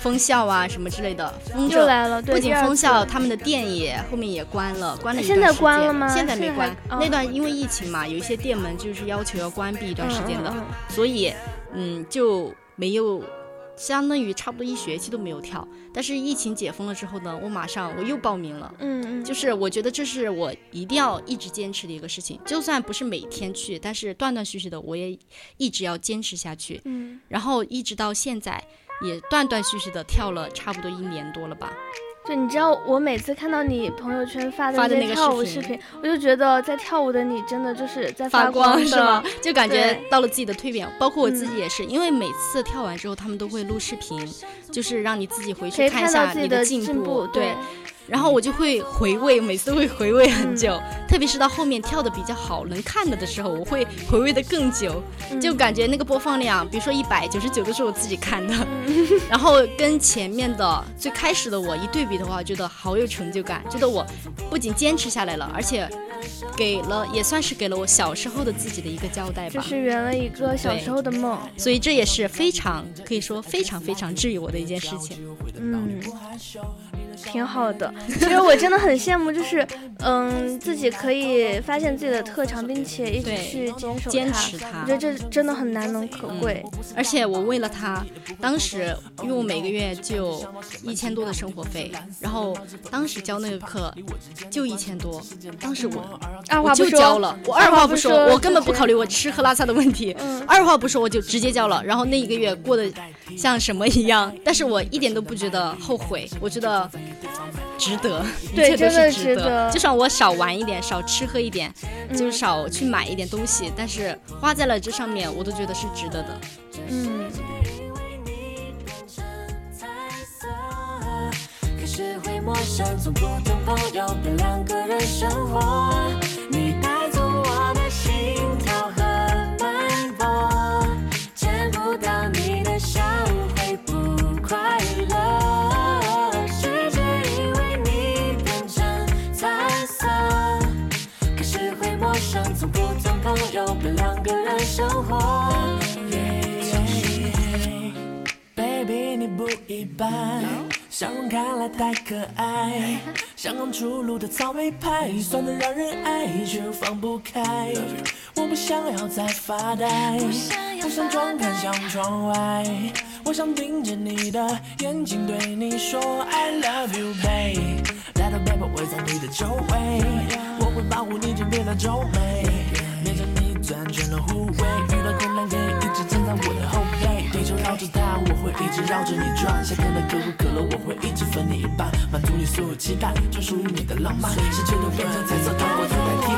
S4: 封校啊，什么之类的，封
S2: 就来了。
S4: 不仅封校，他们的店也后面也关了，关了一
S2: 段时间。现在关了吗？
S4: 现在没关。那段因为疫情嘛，有一些店门就是要求要关闭一段时间的，所以嗯就没有，相当于差不多一学期都没有跳。但是疫情解封了之后呢，我马上我又报名了。嗯嗯。就是我觉得这是我一定要一直坚持的一个事情，就算不是每天去，但是断断续续的我也一直要坚持下去。嗯。然后一直到现在。也断断续续的跳了差不多一年多了吧。
S2: 就，你知道我每次看到你朋友圈发的
S4: 那
S2: 个跳舞视频，我就觉得在跳舞的你真的就是在
S4: 发
S2: 光，
S4: 是吗？就感觉到了自己的蜕变。包括我自己也是，因为每次跳完之后，他们都会录视频，就是让你自己回去看一下你
S2: 的
S4: 进
S2: 步。
S4: 对。然后我就会回味，每次都会回味很久，特别是到后面跳的比较好、能看了的时候，我会回味的更久，就感觉那个播放量，比如说一百九十九都是我自己看的，[LAUGHS] 然后跟前面的最开始的我一对比的话，觉得好有成就感，觉得我不仅坚持下来了，而且给了也算是给了我小时候的自己的一个交代吧，
S2: 就是圆了一个小时候的梦，
S4: 所以这也是非常可以说非常非常治愈我的一件事情，
S2: 嗯。挺好的，[LAUGHS] 其实我真的很羡慕，就是嗯，自己可以发现自己的特长，并且一直去坚守
S4: 坚持它。
S2: 我觉得这真的很难能可贵。
S4: 而且我为了他，当时因为我每个月就一千多的生活费，然后当时教那个课就一千多，当时我二话不说，我二话不说，我根本不考虑我吃喝拉撒的问题，二话不说我就直接交了，然后那一个月过得像什么一样，但是我一点都不觉得后悔，我觉得。值得，
S2: 对，真的
S4: 值
S2: 得。
S4: 就算我少玩一点，少吃喝一点，就少去买一点东西，但是花在了这上面，我都觉得是值得的。嗯。两个人生活。生活 Baby，你不一般，笑容看来太可爱，像刚出炉的草莓派，酸的让人爱，却又放不开。我不想要再发呆，不想装看向窗外，我想盯着你的眼睛对你说 I love you, babe。来到背包围在你的周围，我会保护你渐变的皱眉。最安全的护卫，遇到困难可以一直站在我的后背。地球绕着它，我会一直绕着你转。夏天的可口可乐，我会一直分你一半，满足你所有期待，专属于你的浪漫。世界都变成彩色，透过头代替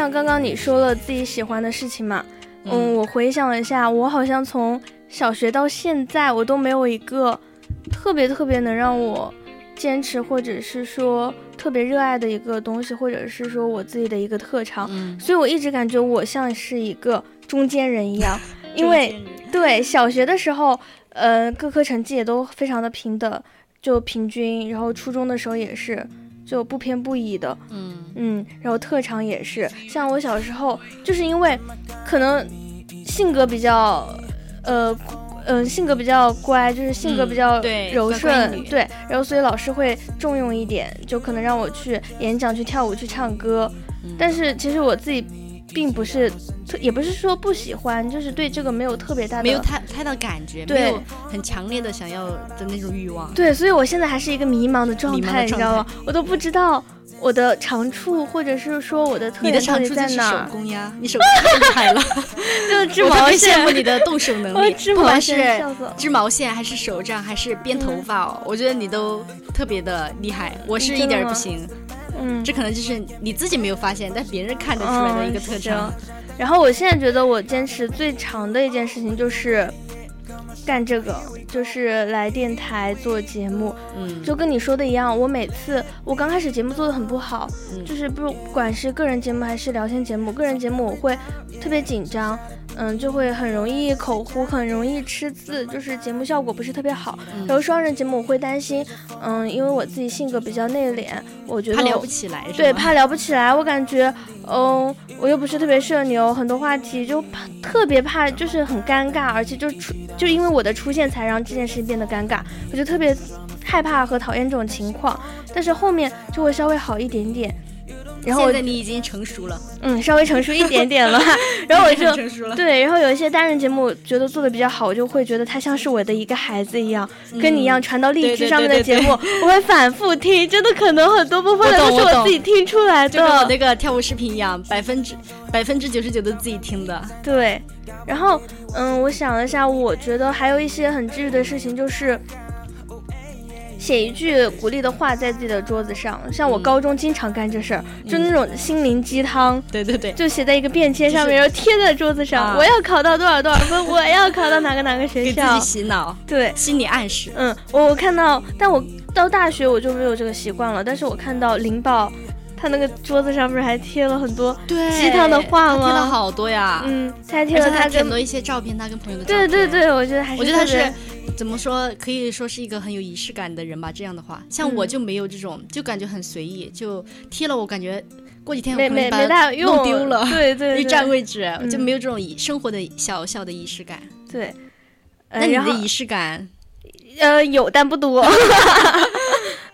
S2: 像刚刚你说了自己喜欢的事情嘛，嗯，我回想了一下，我好像从小学到现在，我都没有一个特别特别能让我坚持，或者是说特别热爱的一个东西，或者是说我自己的一个特长，所以我一直感觉我像是一个中间人一样，[LAUGHS] 因为对小学的时候，呃，各科成绩也都非常的平等，就平均，然后初中的时候也是。就不偏不倚的，嗯嗯，然后特长也是，像我小时候就是因为可能性格比较，呃嗯，性格比较乖，就是性格比较柔顺，对，然后所以老师会重用一点，就可能让我去演讲、去跳舞、去唱歌，但是其实我自己。并不是，也不是说不喜欢，就是对这个没有特别大的，
S4: 没有太太大感觉，没有很强烈的想要的那种欲望。
S2: 对，所以我现在还是一个迷茫的状态，你知道吗？我都不知道我的长处，或者是说我的特点到底在哪。
S4: 手工呀，你手工太厉害了，[LAUGHS]
S2: 就织 [LAUGHS] 毛线。
S4: 羡慕你的动手能 [LAUGHS] 力，不管是织毛线还是手账还是编头发哦，我觉得你都特别的厉害，我是一点不行。嗯，这可能就是你自己没有发现，但别人看得出来的一个特征。
S2: 然后我现在觉得我坚持最长的一件事情就是干这个，就是来电台做节目。嗯，就跟你说的一样，我每次我刚开始节目做的很不好，就是不管是个人节目还是聊天节目，个人节目我会特别紧张。嗯，就会很容易口糊，很容易吃字，就是节目效果不是特别好。然后双人节目我会担心，嗯，因为我自己性格比较内敛，我觉得
S4: 怕聊不起来，
S2: 对，怕聊不起来。我感觉，嗯，我又不是特别社牛，很多话题就怕特别怕，就是很尴尬，而且就出就因为我的出现才让这件事情变得尴尬，我就特别害怕和讨厌这种情况。但是后面就会稍微好一点点。然后
S4: 现在你已经成熟了，
S2: 嗯，稍微成熟一点点了。[LAUGHS] 然后我就对，然后有一些单人节目觉得做的比较好，我就会觉得他像是我的一个孩子一样，跟你一样传到荔枝上面的节目，我会反复听，真的可能很多部分都是我自己听出来的，
S4: 就跟我那个跳舞视频一样，百分之百分之九十九都是自己听的。
S2: 对，然后嗯，我想了一下，我觉得还有一些很治愈的事情，就是。写一句鼓励的话在自己的桌子上，像我高中经常干这事儿，就那种心灵鸡汤。
S4: 对对对，
S2: 就写在一个便签上面，然后贴在桌子上。我要考到多少多少分，我要考到哪个哪个学校。
S4: 给自己洗脑，
S2: 对，
S4: 心理暗示。
S2: 嗯，我看到，但我到大学我就没有这个习惯了。但是我看到灵宝，他那个桌子上不是还贴了很多鸡汤的话吗？
S4: 贴了好多呀。
S2: 嗯，他还贴了他
S4: 很多一些照片，他跟朋友的照片。
S2: 对对对，我觉得还是。
S4: 我觉得他是。怎么说？可以说是一个很有仪式感的人吧。这样的话，像我就没有这种，就感觉很随意，就贴了。我感觉过几天我可能把它弄丢了，
S2: 对对，
S4: 一占位置，就没有这种生活的小小的仪式感。
S2: 对，
S4: 那你的仪式感？
S2: 呃，有但不多。[LAUGHS]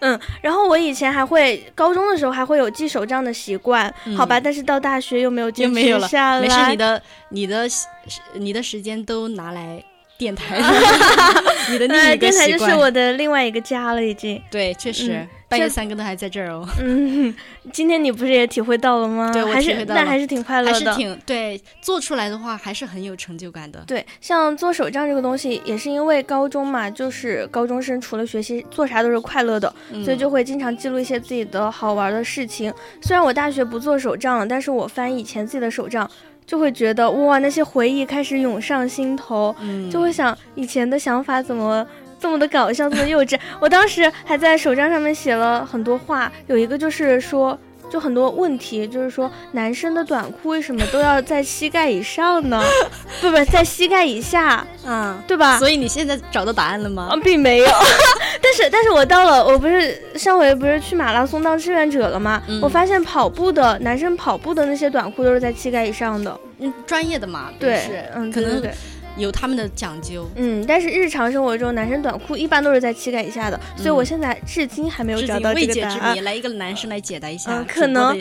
S2: 嗯，然后我以前还会，高中的时候还会有记手账的习惯，好吧？但是到大学又没有坚持下来。
S4: 没事，你的你的你的时间都拿来。电台，[LAUGHS] 你的另一个
S2: 电台就是我的另外一个家了，已经。
S4: 对，确实，半夜三更都还在这儿哦。
S2: 嗯，[LAUGHS] 今天你不是也体会到了吗？
S4: 对，我
S2: 体会到了，但还是挺快乐的。
S4: 还是挺对，做出来的话还是很有成就感的。
S2: 对，像做手账这个东西，也是因为高中嘛，就是高中生除了学习，做啥都是快乐的，所以就会经常记录一些自己的好玩的事情。虽然我大学不做手账了，但是我翻以前自己的手账。就会觉得哇，那些回忆开始涌上心头，就会想以前的想法怎么这么的搞笑，这么幼稚。我当时还在手账上面写了很多话，有一个就是说。就很多问题，就是说男生的短裤为什么都要在膝盖以上呢？不不，在膝盖以下，嗯，对吧？
S4: 所以你现在找到答案了吗？
S2: 啊，并没有。[LAUGHS] 但是但是我到了，我不是上回不是去马拉松当志愿者了吗？我发现跑步的男生跑步的那些短裤都是在膝盖以上的。
S4: 嗯，专业的嘛，
S2: 对，
S4: 嗯，可能。有他们的讲究，
S2: 嗯，但是日常生活中，男生短裤一般都是在膝盖以下的，所以我现在至今还没有找到这个答
S4: 案。来一个男生来解答一下，嗯
S2: 可能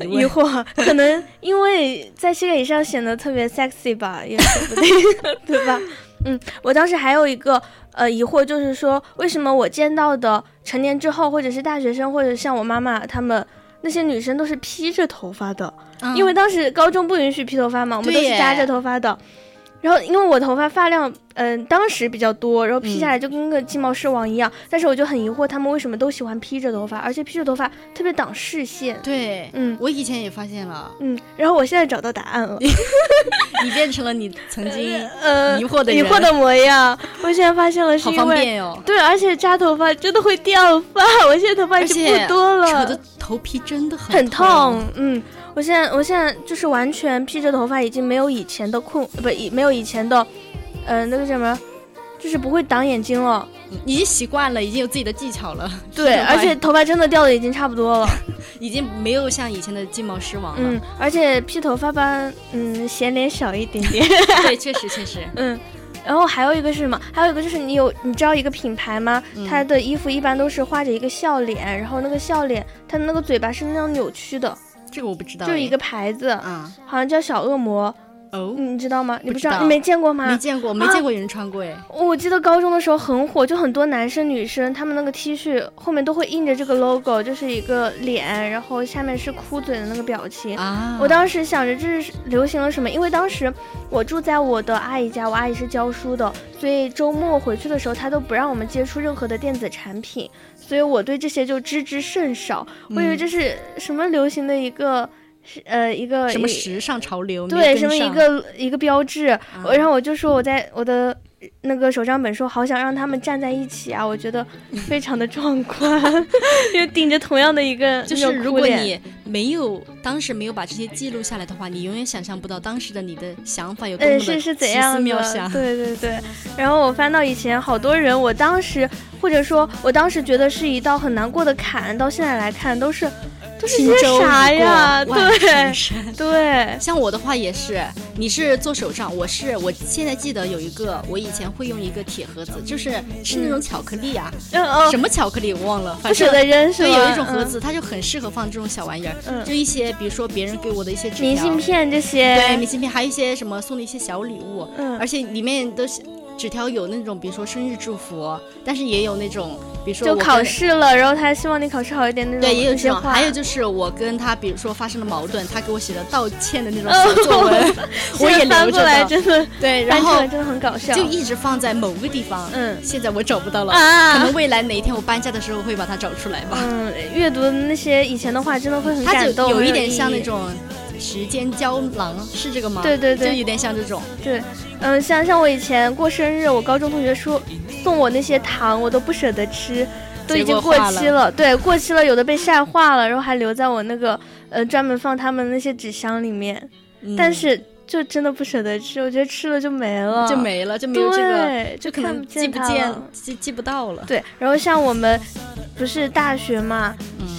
S2: 疑惑，[LAUGHS] 可能因为在膝盖以上显得特别 sexy 吧，也说不定，[LAUGHS] 对吧？嗯，我当时还有一个呃疑惑，就是说为什么我见到的成年之后，或者是大学生，或者像我妈妈他们那些女生都是披着头发的，因为当时高中不允许披头发嘛，我们都是扎着头发的。然后因为我头发发量，嗯，当时比较多，然后披下来就跟个鸡毛狮王一样。但是我就很疑惑，他们为什么都喜欢披着头发，而且披着头发特别挡视线。
S4: 对，嗯，我以前也发现了，
S2: 嗯，然后我现在找到答案了，[LAUGHS]
S4: 你变成了你曾经 [LAUGHS] 呃疑惑的
S2: 疑惑的模样。我现在发现了，是
S4: 因为
S2: 对，而且扎头发真的会掉发，我现在头发已经不多了，
S4: 扯的头皮真的
S2: 很痛，嗯。我现在，我现在就是完全披着头发，已经没有以前的困，不，没有以前的，嗯，那个什么，就是不会挡眼睛了。
S4: 已经习惯了，已经有自己的技巧了。
S2: 对，而且头发真的掉的已经差不多了，[LAUGHS]
S4: 已经没有像以前的金毛狮王了。
S2: 嗯，而且披头发吧，嗯，显脸小一点点。[LAUGHS]
S4: 对，确实确实。
S2: 嗯，然后还有一个是什么？还有一个就是你有，你知道一个品牌吗？它的衣服一般都是画着一个笑脸，然后那个笑脸，它的那个嘴巴是那种扭曲的。
S4: 这个我不知道，
S2: 就一个牌子，嗯，好像叫小恶魔。
S4: 哦，
S2: 你知道吗？你不
S4: 知
S2: 道，你没见过吗？
S4: 没见过，没见过有人穿过哎。
S2: 我记得高中的时候很火，就很多男生女生他们那个 T 恤后面都会印着这个 logo，就是一个脸，然后下面是哭嘴的那个表情啊。我当时想着这是流行了什么，因为当时我住在我的阿姨家，我阿姨是教书的，所以周末回去的时候她都不让我们接触任何的电子产品，所以我对这些就知之甚少。我以为这是什么流行的一个。是呃一个
S4: 什么时尚潮流
S2: 对什么一个一个标志，然后我就说我在我的那个手账本说好想让他们站在一起啊，我觉得非常的壮观，[LAUGHS] 因为顶着同样的一个
S4: 就是如果你没有当时没有把这些记录下来的话，你永远想象不到当时的你的想法有多么的
S2: 是是怎样的，对对对。然后我翻到以前好多人，我当时或者说我当时觉得是一道很难过的坎，到现在来看都是。都是些啥呀？对对，
S4: 像我的话也是，你是做手账，我是我现在记得有一个，我以前会用一个铁盒子，就是吃那种巧克力啊，什么巧克力我忘了，不
S2: 舍得扔是
S4: 吧？有一种盒子，它就很适合放这种小玩意儿，就一些比如说别人给我的一些
S2: 明信片这些，
S4: 对明信片，还有一些什么送的一些小礼物，嗯，而且里面都是。纸条有那种，比如说生日祝福，但是也有那种，比如说
S2: 就考试了，然后他希望你考试好一点那种。
S4: 对，也有这种。还有就是我跟他，比如说发生了矛盾，他给我写的道歉的那种小作文，[LAUGHS] 我也留着
S2: 来。真的，
S4: 对，然后
S2: 真的很搞笑，
S4: 就一直放在某个地方。嗯，现在我找不到了，可能未来哪一天我搬家的时候会把它找出来吧。
S2: 嗯，阅读那些以前的话，真的会很感动，
S4: 有一点像那种。时间胶囊是这个吗？
S2: 对对对，
S4: 就有点像这种。
S2: 对，嗯，像像我以前过生日，我高中同学说送我那些糖，我都不舍得吃，都已经过期了。对，过期了，有的被晒化了，然后还留在我那个呃专门放他们那些纸箱里面。但是就真的不舍得吃，我觉得吃了就没了，
S4: 就没了，就没有这个，就可能记
S2: 不
S4: 见，记记不到了。
S2: 对，然后像我们不是大学嘛。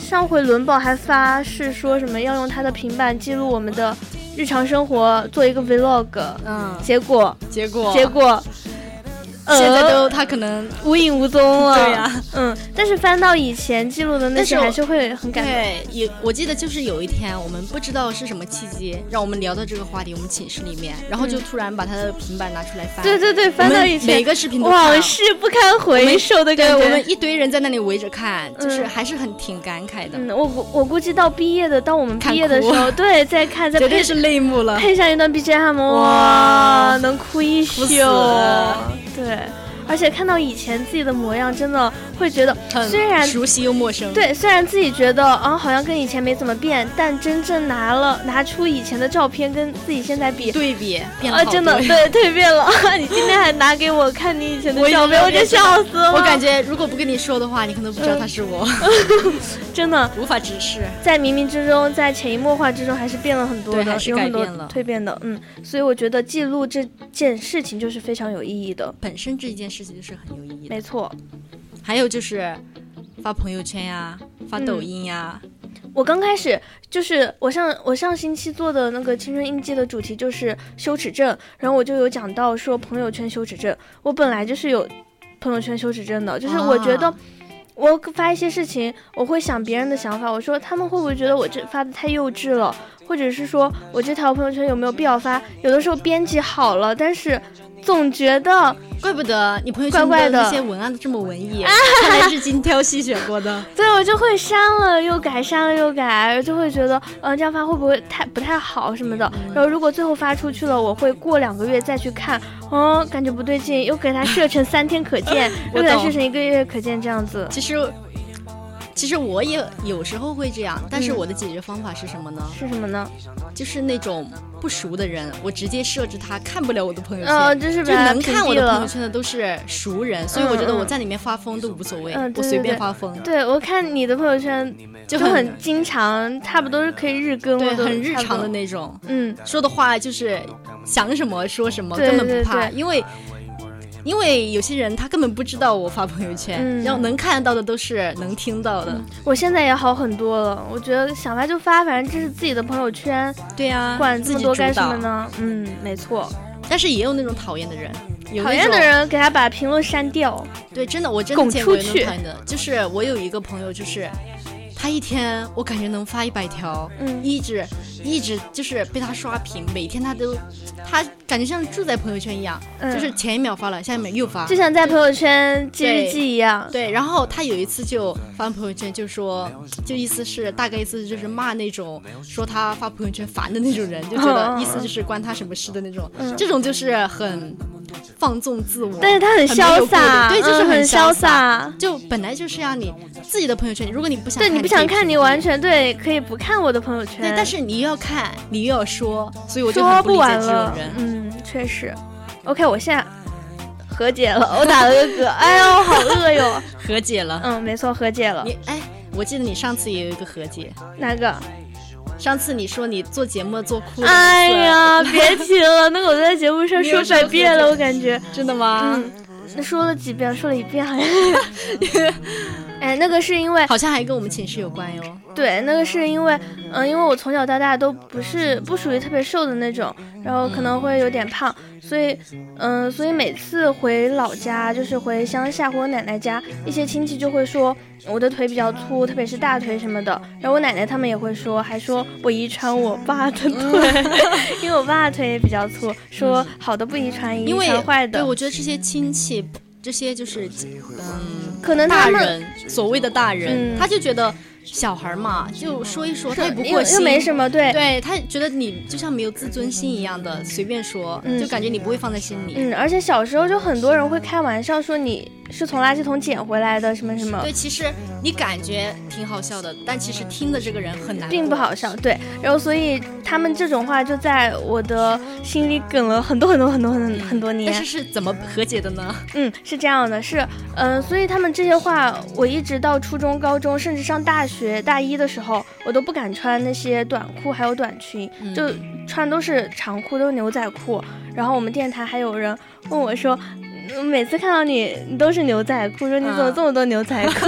S2: 上回伦宝还发誓说什么要用他的平板记录我们的日常生活，做一个 vlog。嗯，结果
S4: 结果
S2: 结果。
S4: 现在都他可能
S2: 无影无踪了。
S4: 对呀，
S2: 嗯，但是翻到以前记录的那些，还是会很感动。
S4: 对，也我记得就是有一天，我们不知道是什么契机，让我们聊到这个话题。我们寝室里面，然后就突然把他的平板拿出来翻。
S2: 对对对，翻到以前
S4: 每个视频都
S2: 往事不堪回首的感
S4: 觉。我们一堆人在那里围着看，就是还是很挺感慨的。
S2: 嗯，我我估计到毕业的，到我们毕业的时候，对，再看再
S4: 绝对是泪目了，
S2: 配上一段 BGM，哇，能哭一宿。对。Yeah. 而且看到以前自己的模样，真的会觉得虽然
S4: 熟悉又陌生。
S2: 对，虽然自己觉得啊，好像跟以前没怎么变，但真正拿了拿出以前的照片跟自己现在比
S4: 对比，变了
S2: 真的对 [LAUGHS] 蜕变了。[LAUGHS] 你今天还拿给我看你以前的照片，我就笑死了。
S4: 我感觉如果不跟你说的话，你可能不知道他是我。[LAUGHS]
S2: 真的
S4: 无法直视，
S2: 在冥冥之中，在潜移默化之中，还是变了很多的，
S4: 有
S2: 很多蜕变的。嗯，所以我觉得记录这件事情就是非常有意义的，
S4: 本身这一件事。事情就是很有意义的，
S2: 没错。
S4: 还有就是发朋友圈呀，发抖音呀。
S2: 我刚开始就是我上我上星期做的那个青春印记的主题就是羞耻症，然后我就有讲到说朋友圈羞耻症。我本来就是有朋友圈羞耻症的，就是我觉得我发一些事情，我会想别人的想法，我说他们会不会觉得我这发的太幼稚了，或者是说我这条朋友圈有没有必要发？有的时候编辑好了，但是。总觉得，
S4: 怪不得你朋友圈的那些文案都这么文艺，看来是精挑细选过的。[LAUGHS]
S2: 对，我就会删了又改，删了又改，就会觉得，呃，这样发会不会太不太好什么的。然后如果最后发出去了，我会过两个月再去看，哦，感觉不对劲，又给它设成三天可见，[LAUGHS] 又给它设成一个月可见这样子。
S4: 其实。其实我也有时候会这样，但是我的解决方法是什么呢？
S2: 是什么呢？
S4: 就是那种不熟的人，我直接设置他看不了我的朋友圈，
S2: 就是
S4: 就能看我的朋友圈的都是熟人，所以我觉得我在里面发疯都无所谓，我随便发疯。
S2: 对，我看你的朋友圈就很经常，差不多是可以日更，
S4: 对，很日常的那种。
S2: 嗯，
S4: 说的话就是想什么说什么，根本不怕，因为。因为有些人他根本不知道我发朋友圈，要能看到的都是能听到的。
S2: 我现在也好很多了，我觉得想发就发，反正这是自己的朋友圈。
S4: 对呀，
S2: 管这么多干什么呢？嗯，没错。
S4: 但是也有那种讨厌的人，
S2: 讨厌的人给他把评论删掉。
S4: 对，真的，我真的见过 [LAUGHS] 的。就是我有一个朋友，就是。他一天我感觉能发一百条，嗯，一直一直就是被他刷屏，每天他都，他感觉像住在朋友圈一样，就是前一秒发了，下一秒又发，
S2: 就像在朋友圈记日记一样。
S4: 对，然后他有一次就发朋友圈，就说，就意思是大概意思就是骂那种说他发朋友圈烦的那种人，就觉得意思就是关他什么事的那种，这种就是很。放纵自我，
S2: 但是他很潇洒，
S4: 对，就是
S2: 很
S4: 潇
S2: 洒。
S4: 就本来就是让你自己的朋友圈，如果你不想，
S2: 对你不想看，你完全对可以不看我的朋友圈。
S4: 对，但是你又要看，你又要说，所以我就很不理解这种人。
S2: 嗯，确实。OK，我现在和解了，[LAUGHS] 我打了个嗝。[LAUGHS] 哎呦，好饿哟！
S4: 和解了。
S2: 嗯，没错，和解了。
S4: 你哎，我记得你上次也有一个和解，
S2: 哪个？
S4: 上次你说你做节目做哭了，
S2: 哎呀，别提了，那个我在节目上 [LAUGHS] 说百遍了，我感觉
S4: 真的吗？
S2: 嗯，那说了几遍，说了一遍好像。哎，那个是因为
S4: 好像还跟我们寝室有关哟。
S2: 对，那个是因为，嗯，因为我从小到大都不是不属于特别瘦的那种，然后可能会有点胖，所以，嗯，所以每次回老家，就是回乡下或我奶奶家，一些亲戚就会说我的腿比较粗，特别是大腿什么的。然后我奶奶他们也会说，还说我遗传我爸的腿，[LAUGHS] 因为我爸腿也比较粗，说好的不遗传，遗传坏的。
S4: 对，我觉得这些亲戚。这些就是，嗯，
S2: 可能
S4: 大人所谓的大人，他就觉得。小孩嘛，就说一说，他也不过心，
S2: 又没什么，对，
S4: 对他觉得你就像没有自尊心一样的随便说，就感觉你不会放在心里。
S2: 嗯，而且小时候就很多人会开玩笑说你是从垃圾桶捡回来的，什么什么。
S4: 对，其实你感觉挺好笑的，但其实听的这个人很难，
S2: 并不好笑。对，然后所以他们这种话就在我的心里梗了很多很多很多很很多年。
S4: 但是是怎么和解的呢？
S2: 嗯，是这样的，是，嗯，所以他们这些话，我一直到初中、高中，甚至上大学。学大一的时候，我都不敢穿那些短裤，还有短裙，就穿都是长裤，都是牛仔裤。然后我们电台还有人问我说，每次看到你，你都是牛仔裤，说你怎么这么多牛仔裤？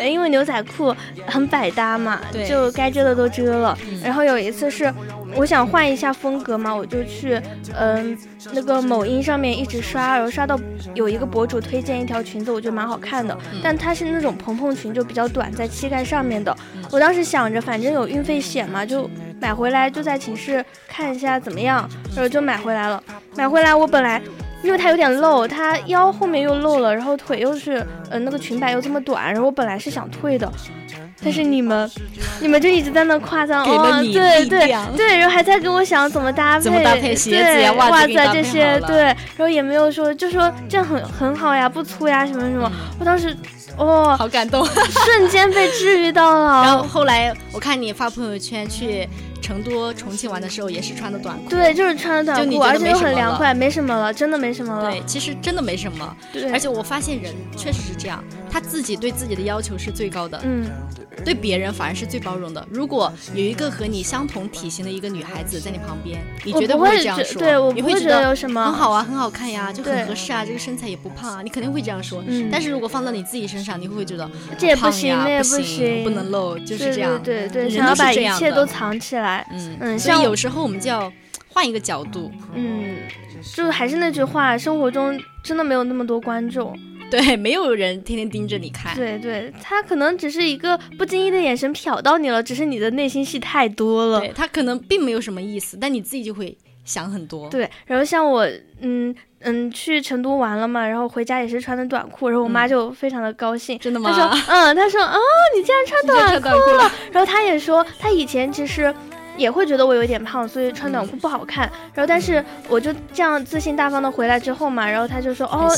S2: [LAUGHS] 因为牛仔裤很百搭嘛，就该遮的都遮了。然后有一次是。我想换一下风格嘛，我就去，嗯，那个某音上面一直刷，然后刷到有一个博主推荐一条裙子，我觉得蛮好看的，但它是那种蓬蓬裙，就比较短，在膝盖上面的。我当时想着，反正有运费险嘛，就买回来就在寝室看一下怎么样，然后就买回来了。买回来我本来，因为它有点露，它腰后面又露了，然后腿又是，呃，那个裙摆又这么短，然后我本来是想退的。但是你们，你们就一直在那夸赞，
S4: 哦，
S2: 对对对，然后还在给我想怎么搭配，
S4: 怎么搭配鞋子呀、
S2: 袜子这些，对，然后也没有说，就说这样很很好呀，不粗呀，什么什么。我当时，哦，
S4: 好感动，
S2: 瞬间被治愈到了。
S4: 然后后来我看你发朋友圈去。成都、重庆玩的时候也是穿的短裤，
S2: 对，就是穿的短裤，而且又很凉快，没什么了，真的没什么了。
S4: 对，其实真的没什么。对，而且我发现人确实是这样，他自己对自己的要求是最高的，嗯，对别人反而是最包容的。如果有一个和你相同体型的一个女孩子在你旁边，你绝对
S2: 不会
S4: 这样说，
S2: 对，我
S4: 你会
S2: 觉得有什么
S4: 很好啊，很好看呀，就很合适啊，这个身材也不胖啊，你肯定会这样说。嗯。但是如果放到你自己身上，你会不会觉得
S2: 这也不
S4: 行，
S2: 那也
S4: 不
S2: 行，
S4: 不能露，就是这样。
S2: 对对对，想要把一切都藏起来，嗯嗯。
S4: 所以有时候我们就要换一个角度，
S2: 嗯，就还是那句话，生活中真的没有那么多观众，
S4: 对，[LAUGHS] 没有人天天盯着你看，
S2: 对对，他可能只是一个不经意的眼神瞟到你了，只是你的内心戏太多了，
S4: 对他可能并没有什么意思，但你自己就会想很多。
S2: 对，然后像我，嗯嗯，去成都玩了嘛，然后回家也是穿的短裤，然后我妈就非常的高兴，
S4: 真的吗？
S2: 她说，嗯，她说，哦，你竟然穿 [LAUGHS] 短裤了。然后她也说，她以前其实。也会觉得我有点胖，所以穿短裤不好看。然后，但是我就这样自信大方的回来之后嘛，然后他就说：“哦，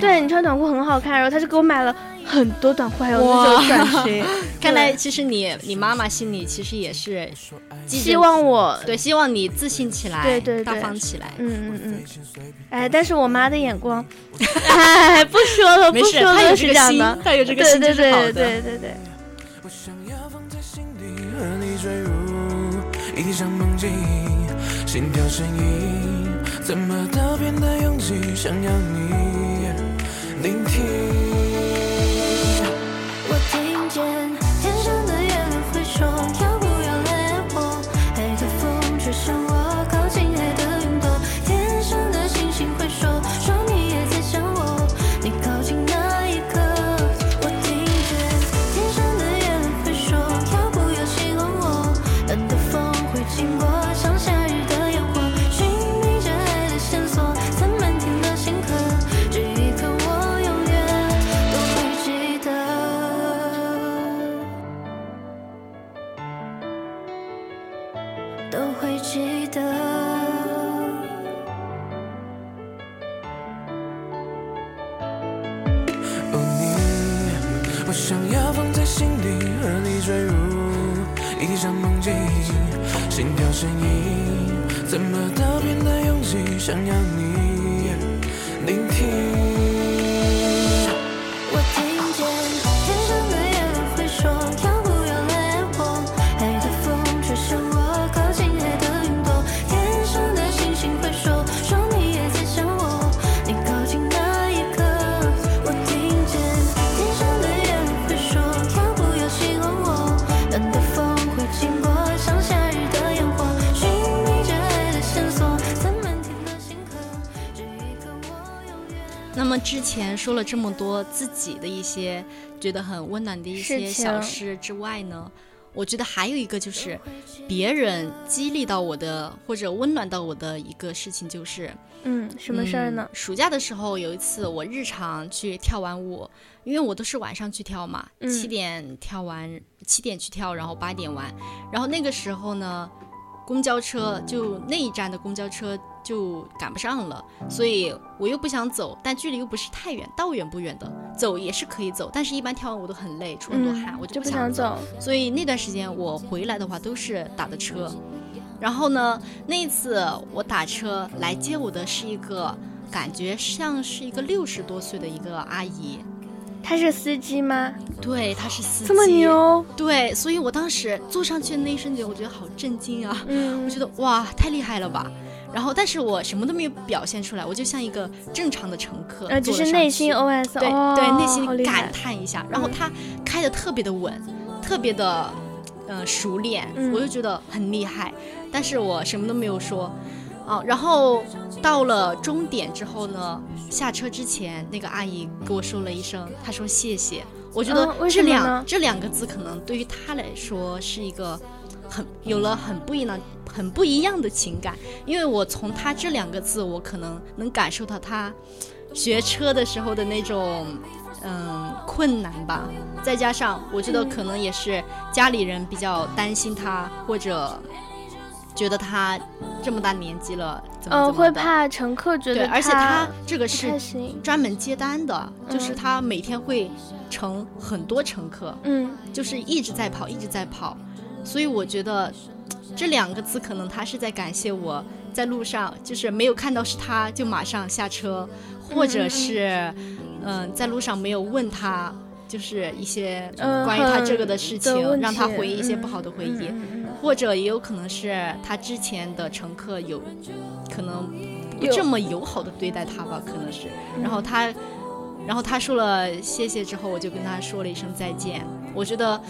S2: 对你穿短裤很好看。”然后他就给我买了很多短裤，还有那种短裙。[LAUGHS]
S4: 看来其实你你妈妈心里其实也是
S2: 希望我
S4: 对希望你自信起来，
S2: 对对
S4: 大方起来。
S2: 嗯嗯嗯。哎，但是我妈的眼光，[LAUGHS] 哎，不说了，不说了，是这样的，
S4: 她有这个心，
S2: 对对对对对对。一场梦境，心跳声音，怎么都变得拥挤，想要你聆听。我听见怎么都变得拥挤，想要你
S4: 之前说了这么多自己的一些觉得很温暖的一些小事之外呢，我觉得还有一个就是别人激励到我的或者温暖到我的一个事情就是，
S2: 嗯，什么事儿呢？
S4: 暑假的时候有一次我日常去跳完舞，因为我都是晚上去跳嘛，七点跳完，七点去跳，然后八点完，然后那个时候呢，公交车就那一站的公交车。就赶不上了，所以我又不想走，但距离又不是太远，到远不远的，走也是可以走，但是一般跳完舞都很累，出很多汗，我就不想走。所以那段时间我回来的话都是打的车，然后呢，那一次我打车来接我的是一个感觉像是一个六十多岁的一个阿姨，
S2: 她是司机吗？
S4: 对，她是司机，
S2: 这么牛。
S4: 对，所以我当时坐上去的那一瞬间，我觉得好震惊啊，嗯，我觉得哇，太厉害了吧。然后，但是我什么都没有表现出来，我就像一个正常的乘客，
S2: 呃，就是内心 OS，
S4: 对对，内心感叹一下。然后他开的特别的稳，特别的，嗯，熟练，我就觉得很厉害。但是我什么都没有说，哦，然后到了终点之后呢，下车之前，那个阿姨给我说了一声，她说谢谢。我觉得这两这两个字可能对于她来说是一个很有了很不一样。很不一样的情感，因为我从他这两个字，我可能能感受到他学车的时候的那种嗯困难吧。再加上我觉得可能也是家里人比较担心他，或者觉得他这么大年纪了，怎么怎么
S2: 会怕乘客觉得对，
S4: 而且他这个是专门接单的，就是他每天会乘很多乘客，
S2: 嗯，
S4: 就是一直在跑，一直在跑，所以我觉得。这两个字可能他是在感谢我在路上，就是没有看到是他就马上下车，或者是，嗯，在路上没有问他，就是一些关于他这个的事情，让他回忆一些不好的回忆，或者也有可能是他之前的乘客有可能不这么友好的对待他吧，可能是，然后他，然后他说了谢谢之后，我就跟他说了一声再见，我觉得。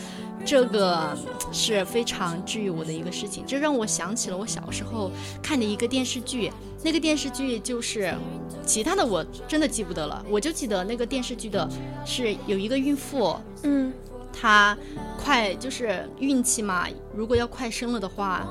S4: 这个是非常治愈我的一个事情，这让我想起了我小时候看的一个电视剧。那个电视剧就是，其他的我真的记不得了，我就记得那个电视剧的是有一个孕妇，
S2: 嗯，
S4: 她快就是孕期嘛，如果要快生了的话，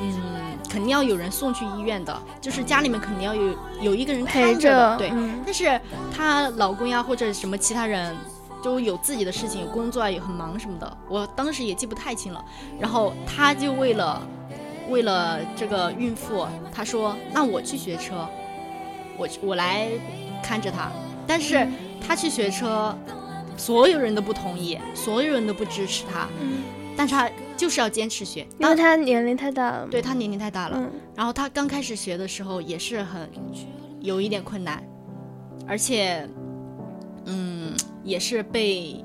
S4: 嗯，肯定要有人送去医院的，就是家里面肯定要有有一个人看着，对。但是她老公呀或者什么其他人都有自己的事情，有工作啊，也很忙什么的，我当时也记不太清了。然后她就为了为了这个孕妇，她说那我去学车，我我来看着她。但是她去学车，所有人都不同意，所有人都不支持她。但是他就是要坚持学，
S2: 因为他年龄太大了。
S4: 对他年龄太大了，然后他刚开始学的时候也是很有一点困难，而且，嗯，也是被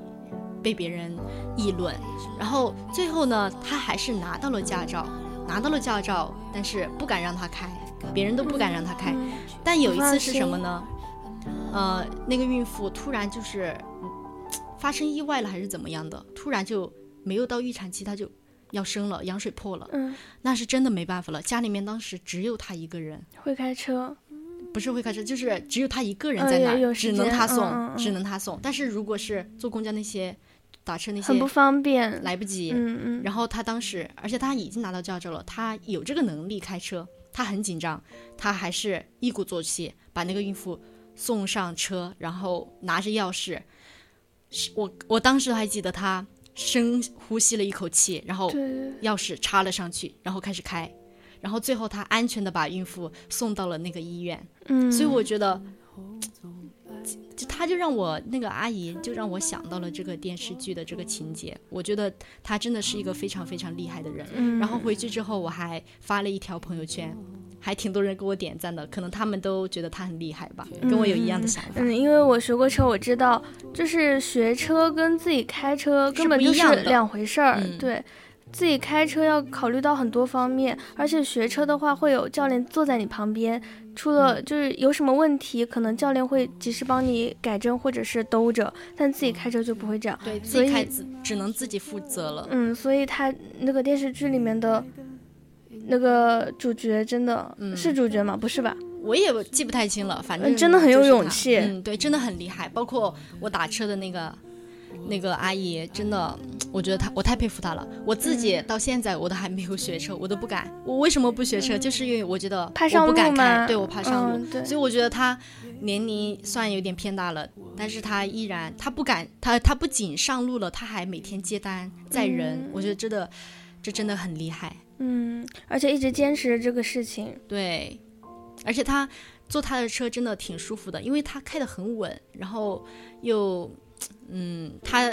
S4: 被别人议论。然后最后呢，他还是拿到了驾照，拿到了驾照，但是不敢让他开，别人都不敢让他开。但有一次是什么呢？呃，那个孕妇突然就是发生意外了，还是怎么样的？突然就。没有到预产期，他就要生了，羊水破了，嗯，那是真的没办法了。家里面当时只有他一个人
S2: 会开车，
S4: 不是会开车，就是只有他一个人在那儿，只能他送，只能他送。但是如果是坐公交那些打车那些
S2: 很不方便，
S4: 来不及。嗯嗯。然后他当时，而且他已经拿到驾照了，他有这个能力开车，他很紧张，他还是一鼓作气把那个孕妇送上车，然后拿着钥匙，我我当时还记得他。深呼吸了一口气，然后钥匙插了上去，然后开始开，然后最后他安全的把孕妇送到了那个医院。嗯，所以我觉得，就他就让我那个阿姨就让我想到了这个电视剧的这个情节。我觉得他真的是一个非常非常厉害的人。嗯，然后回去之后我还发了一条朋友圈。还挺多人给我点赞的，可能他们都觉得他很厉害吧，跟我有一样的想法。
S2: 嗯，因为我学过车，我知道，就是学车跟自己开车根本就是两回事儿。对，自己开车要考虑到很多方面，而且学车的话会有教练坐在你旁边，出了就是有什么问题，可能教练会及时帮你改正或者是兜着，但自己开车就不会这样。
S4: 对，自己开只能自己负责了。
S2: 嗯，所以他那个电视剧里面的。那个主角真的是主角吗？不是吧？
S4: 我也记不太清了，反正
S2: 真的很有勇气。
S4: 嗯，对，真的很厉害。包括我打车的那个那个阿姨，真的，我觉得她，我太佩服她了。我自己到现在我都还没有学车，我都不敢。我为什么不学车？就是因为我觉得
S2: 怕上
S4: 路开，对我怕上路。所以我觉得她年龄算有点偏大了，但是她依然，她不敢，她她不仅上路了，她还每天接单载人。我觉得真的，这真的很厉害。
S2: 嗯，而且一直坚持这个事情。
S4: 对，而且他坐他的车真的挺舒服的，因为他开得很稳，然后又，嗯，他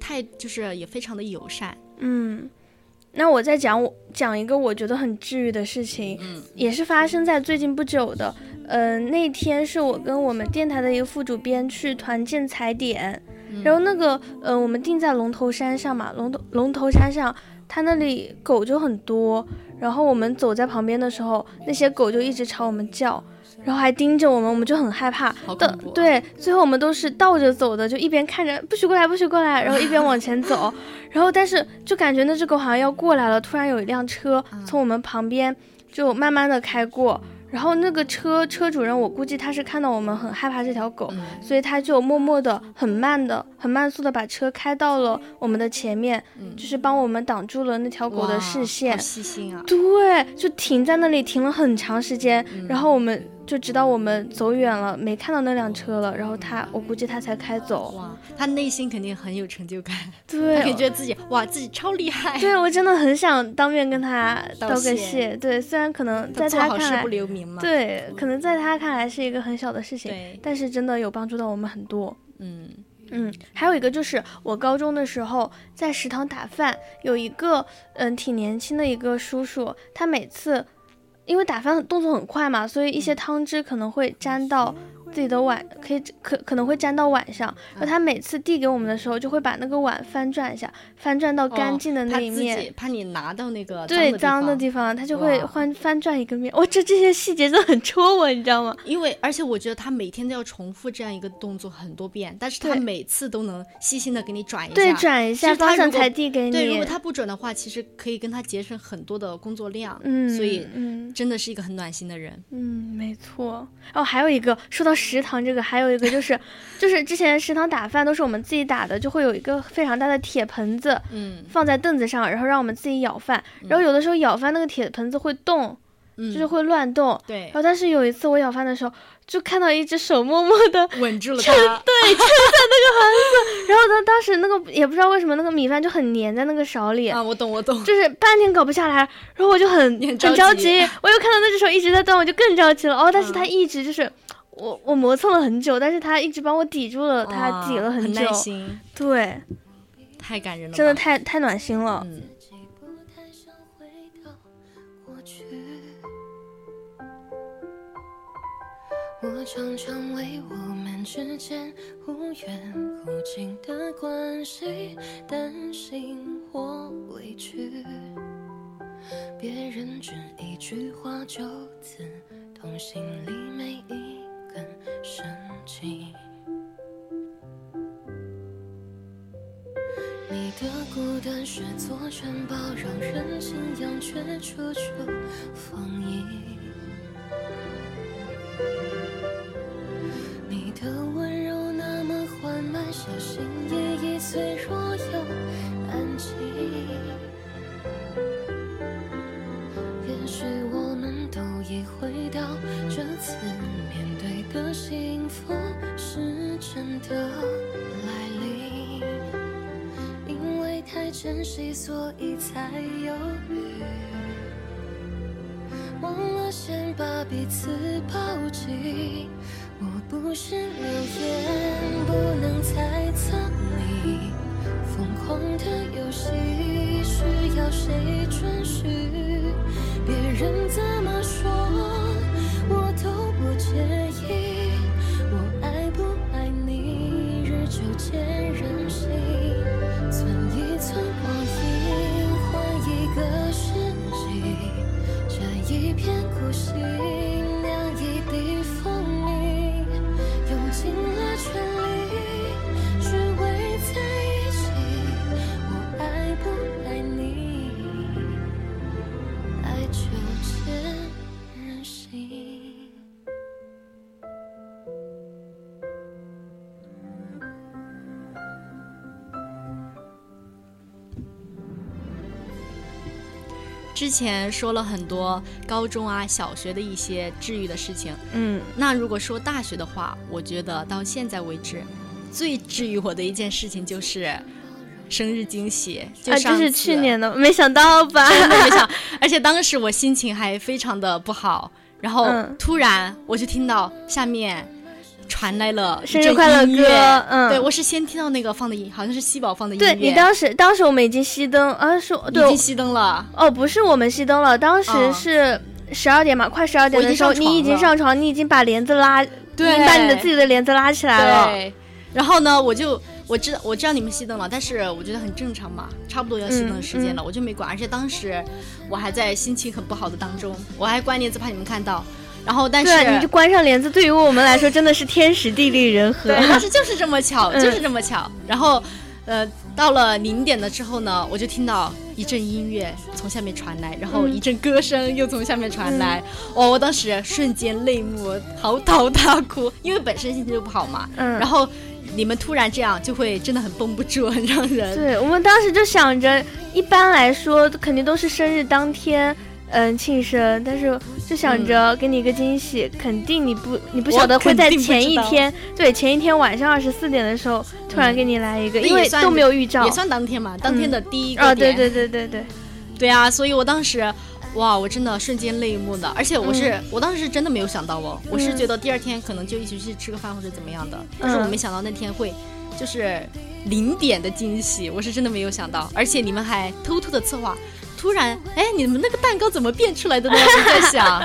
S4: 太就是也非常的友善。
S2: 嗯，那我再讲我讲一个我觉得很治愈的事情，嗯，也是发生在最近不久的。嗯，那天是我跟我们电台的一个副主编去团建踩点，然后那个，呃，我们定在龙头山上嘛，龙头龙头山上。他那里狗就很多，然后我们走在旁边的时候，那些狗就一直朝我们叫，然后还盯着我们，我们就很害怕。对，最后我们都是倒着走的，就一边看着不许过来，不许过来，然后一边往前走，然后但是就感觉那只狗好像要过来了，突然有一辆车从我们旁边就慢慢的开过。然后那个车车主人，我估计他是看到我们很害怕这条狗，所以他就默默的、很慢的、很慢速的把车开到了我们的前面，就是帮我们挡住了那条狗的视线。
S4: 细心啊！
S2: 对，就停在那里停了很长时间，然后我们。就直到我们走远了，没看到那辆车了，然后他，我估计他才开走。
S4: 哇，他内心肯定很有成就感，
S2: 对，
S4: 他觉得自己哇，自己超厉害。
S2: 对，我真的很想当面跟他道个谢。对，虽然可能在他看来，对，可能在他看来是一个很小的事情，但是真的有帮助到我们很多。嗯嗯，还有一个就是我高中的时候在食堂打饭，有一个嗯挺年轻的一个叔叔，他每次。因为打饭动作很快嘛，所以一些汤汁可能会沾到。自己的碗可以可可能会粘到碗上，然后他每次递给我们的时候，就会把那个碗翻转一下，翻转到干净的那一面，
S4: 怕你拿到那个
S2: 对脏的地方，他就会翻翻转一个面。哇，这这些细节真的很戳我，你知道吗？
S4: 因为而且我觉得他每天都要重复这样一个动作很多遍，但是他每次都能细心的给你转一下，
S2: 对，转一下方向才递给你。
S4: 对，如果他不准的话，其实可以跟他节省很多的工作量。嗯，所以嗯，真的是一个很暖心的人。
S2: 嗯，没错。哦还有一个说到。食堂这个，还有一个就是，[LAUGHS] 就是之前食堂打饭都是我们自己打的，就会有一个非常大的铁盆子，嗯，放在凳子上，然后让我们自己舀饭。然后有的时候舀饭那个铁盆子会动，就是会乱动。
S4: 对。
S2: 然后但是有一次我舀饭的时候，就看到一只手默默的
S4: 稳 [LAUGHS] 住了
S2: 它，对，撑在那个盘子。然后他当时那个也不知道为什么那个米饭就很粘在那个勺里
S4: 啊，我懂我懂，
S2: 就是半天搞不下来。然后我就很很着急，[LAUGHS] 我又看到那只手一直在动，我就更着急了。哦，但是他一直就是。我我磨蹭了很久，但是他一直帮我抵住了，他抵了
S4: 很
S2: 久，对，
S4: 太感人了，
S2: 真的太太暖心了。我常常为我们之间忽远忽近的关系担心或委屈，别人只一句话就刺痛心里每一。你的孤单是座城堡，让人敬仰，却处处封印。你的温柔那么缓慢，小心翼翼，脆弱又的幸福是真的来临，因为太珍惜，所以才犹豫，忘了先把彼此抱紧。我不是流言，不能猜测你疯狂的游戏需要谁准许？别人怎
S4: 之前说了很多高中啊、小学的一些治愈的事情，
S2: 嗯，
S4: 那如果说大学的话，我觉得到现在为止，最治愈我的一件事情就是生日惊喜。啊，
S2: 这是去年的，没想到吧？
S4: 真的没想，[LAUGHS] 而且当时我心情还非常的不好，然后突然我就听到下面。传来了
S2: 生日快乐歌，嗯，
S4: 对我是先听到那个放的音，好像是西宝放的音
S2: 乐。对你当时，当时我们已经熄灯啊，是
S4: 已经熄灯了。
S2: 哦，不是我们熄灯了，当时是十二点嘛，快十二点的时候，你已经上床，你已经把帘子拉，
S4: 对，
S2: 把你的自己的帘子拉起来了。
S4: 对，然后呢，我就我知道我知道你们熄灯了，但是我觉得很正常嘛，差不多要熄灯的时间了，我就没管，而且当时我还在心情很不好的当中，我还关帘子怕你们看到。然后，但是
S2: 你就关上帘子，对于我们来说真的是天时地利人和。
S4: 对，但是就是这么巧，就是这么巧。然后，呃，到了零点了之后呢，我就听到一阵音乐从下面传来，然后一阵歌声又从下面传来。哦，我当时瞬间泪目，嚎啕大哭，因为本身心情就不好嘛。嗯。然后你们突然这样，就会真的很绷不住，很让人。
S2: 对，我们当时就想着，一般来说肯定都是生日当天。嗯，庆生，但是就想着给你一个惊喜，肯定你不你不晓得会在前一天，对前一天晚上二十四点的时候突然给你来一个，因为都没有预兆，
S4: 也算当天嘛，当天的第一个
S2: 点。啊，对对对对对，
S4: 对啊，所以我当时，哇，我真的瞬间泪目的，而且我是我当时是真的没有想到哦，我是觉得第二天可能就一起去吃个饭或者怎么样的，但是我没想到那天会就是零点的惊喜，我是真的没有想到，而且你们还偷偷的策划。突然，哎，你们那个蛋糕怎么变出来的呢？[LAUGHS] 我在想，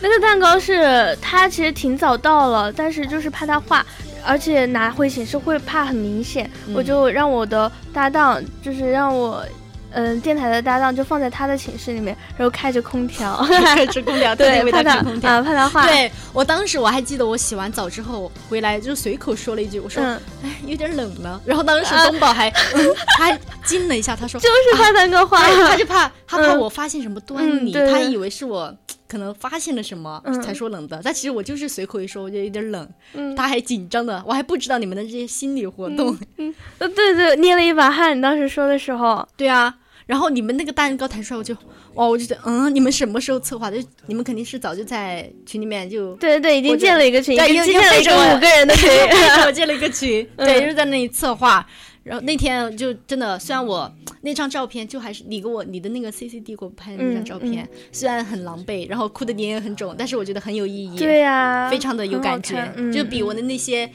S2: 那个蛋糕是他其实挺早到了，但是就是怕他化，而且拿回寝室会怕很明显，我就让我的搭档，就是让我。嗯，电台的搭档就放在他的寝室里面，然后开着空调，[LAUGHS] [LAUGHS]
S4: 开着空调，对，
S2: 怕他
S4: 啊，
S2: 怕他坏。
S4: 对我当时我还记得，我洗完澡之后回来就随口说了一句，我说，哎，有点冷了。然后当时东宝还 [LAUGHS] 还惊了一下，他说，
S2: 就是怕蛋糕化，
S4: 他就怕他怕我发现什么端倪，他以为是我可能发现了什么才说冷的，但其实我就是随口一说，我觉得有点冷，他还紧张的，我还不知道你们的这些心理活动。
S2: 嗯，呃，对对，捏了一把汗，你当时说的时候，
S4: 对啊。然后你们那个蛋糕弹出来，我就哇，我就觉得，嗯，你们什么时候策划的？你们肯定是早就在群里面就
S2: 对对对，已经建了一个群，
S4: 对，
S2: 建了一个五个人的群，[LAUGHS]
S4: 我建了一个群，[LAUGHS] 对，就是在那里策划。然后那天就真的，虽然我那张照片就还是你给我你的那个 CCD 给我拍的那张照片，虽然很狼狈，然后哭的脸也很肿，但是我觉得很有意义，
S2: 对呀，
S4: 非常的有感觉，就比我的那些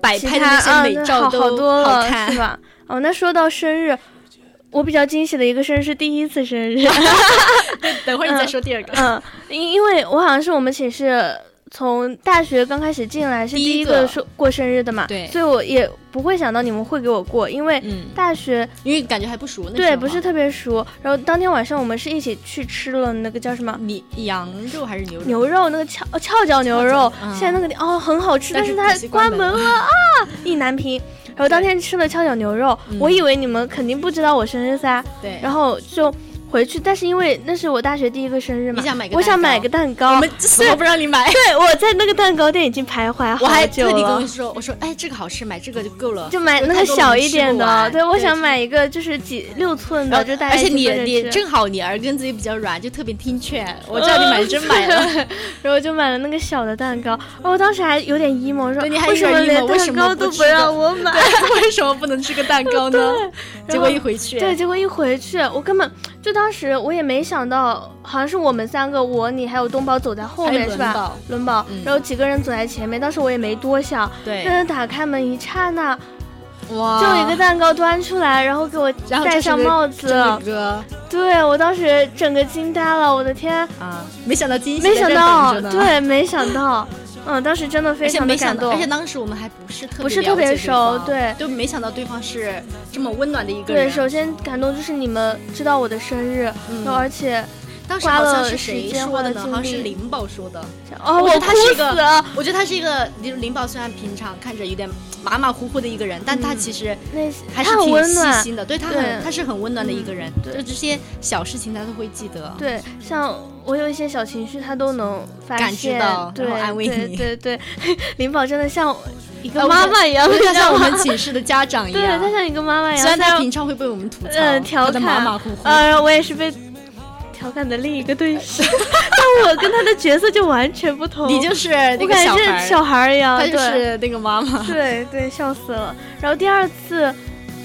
S4: 摆拍的那些美照都
S2: 好
S4: 看，
S2: 是吧？哦，那说到生日。我比较惊喜的一个生日是第一次生日，[LAUGHS]
S4: 等会儿你再说第二个。
S2: 嗯，因因为我好像是我们寝室从大学刚开始进来是第一个说过生日的嘛，
S4: 对，
S2: 所以我也不会想到你们会给我过，因为大学
S4: 因为感觉还不熟，
S2: 对，不是特别熟。然后当天晚上我们是一起去吃了那个叫什么，
S4: 你羊肉还是牛肉？
S2: 牛肉那个翘翘脚牛肉，现在那个哦很好吃，但是它关门。了啊，意难平。然后当天吃了翘脚牛肉，我以为你们肯定不知道我生日噻，
S4: 对，
S2: 然后就。回去，但是因为那是我大学第一个生日嘛，我想买个蛋糕，
S4: 我们死活不让你买。[LAUGHS]
S2: 对，我在那个蛋糕店已经徘徊好久了。
S4: 我还特地跟你说，我说，哎，这个好吃，买这个就够了。
S2: 就买那个小一点的，对，我想买一个就是几六寸的，就大
S4: 而且你你正好你耳根子也比较软，就特别听劝。我叫你买，真买了，[LAUGHS]
S2: 然后就买了那个小的蛋糕。我当时还有点 emo，说
S4: 为什么
S2: 都不让我买？[LAUGHS]
S4: 为什么不能吃个蛋糕呢？结果一回去，
S2: 对，结果一回去，我根本。就当时我也没想到，好像是我们三个，我你还有东宝走在后面是吧？伦宝，然后几个人走在前面。当时我也没多想，
S4: 对。
S2: 但是打开门一刹那，
S4: 哇！
S2: 就一个蛋糕端出来，然后给我戴上帽子。
S4: 哥，
S2: 对我当时整个惊呆了，我的天
S4: 啊！没想到惊喜，
S2: 没想到，对，没想到。嗯，当时真的非常的感动，
S4: 而且当时我们还不是特
S2: 不是特别熟，对，
S4: 就没想到对方是这么温暖的一个人。
S2: 对，首先感动就是你们知道我的生日，而且。
S4: 当时好像是谁说的呢？好像是灵宝说的。
S2: 哦，我
S4: 他是一个，我觉得他是一个，就是灵宝虽然平常看着有点马马虎虎的一个人，但他其实还是挺细心的。对他很，他是很温暖的一个人。就这些小事情他都会记得。
S2: 对，像我有一些小情绪，他都能
S4: 感知到，然后安慰
S2: 你。对对，灵 [LAUGHS] 宝真的像一个妈妈一样，[LAUGHS]
S4: 就像我们寝室的家长一样。
S2: 对他像一个妈妈一样。
S4: 虽然他平常会被我们吐槽，
S2: 调
S4: 侃马马虎虎。
S2: 呃，我也是被。调侃的另一个对象，[LAUGHS] 但我跟他的角色就完全不同。
S4: 你就是那个小孩，
S2: 小孩一样，
S4: 他就是那个妈妈。[LAUGHS]
S2: 对对，笑死了。然后第二次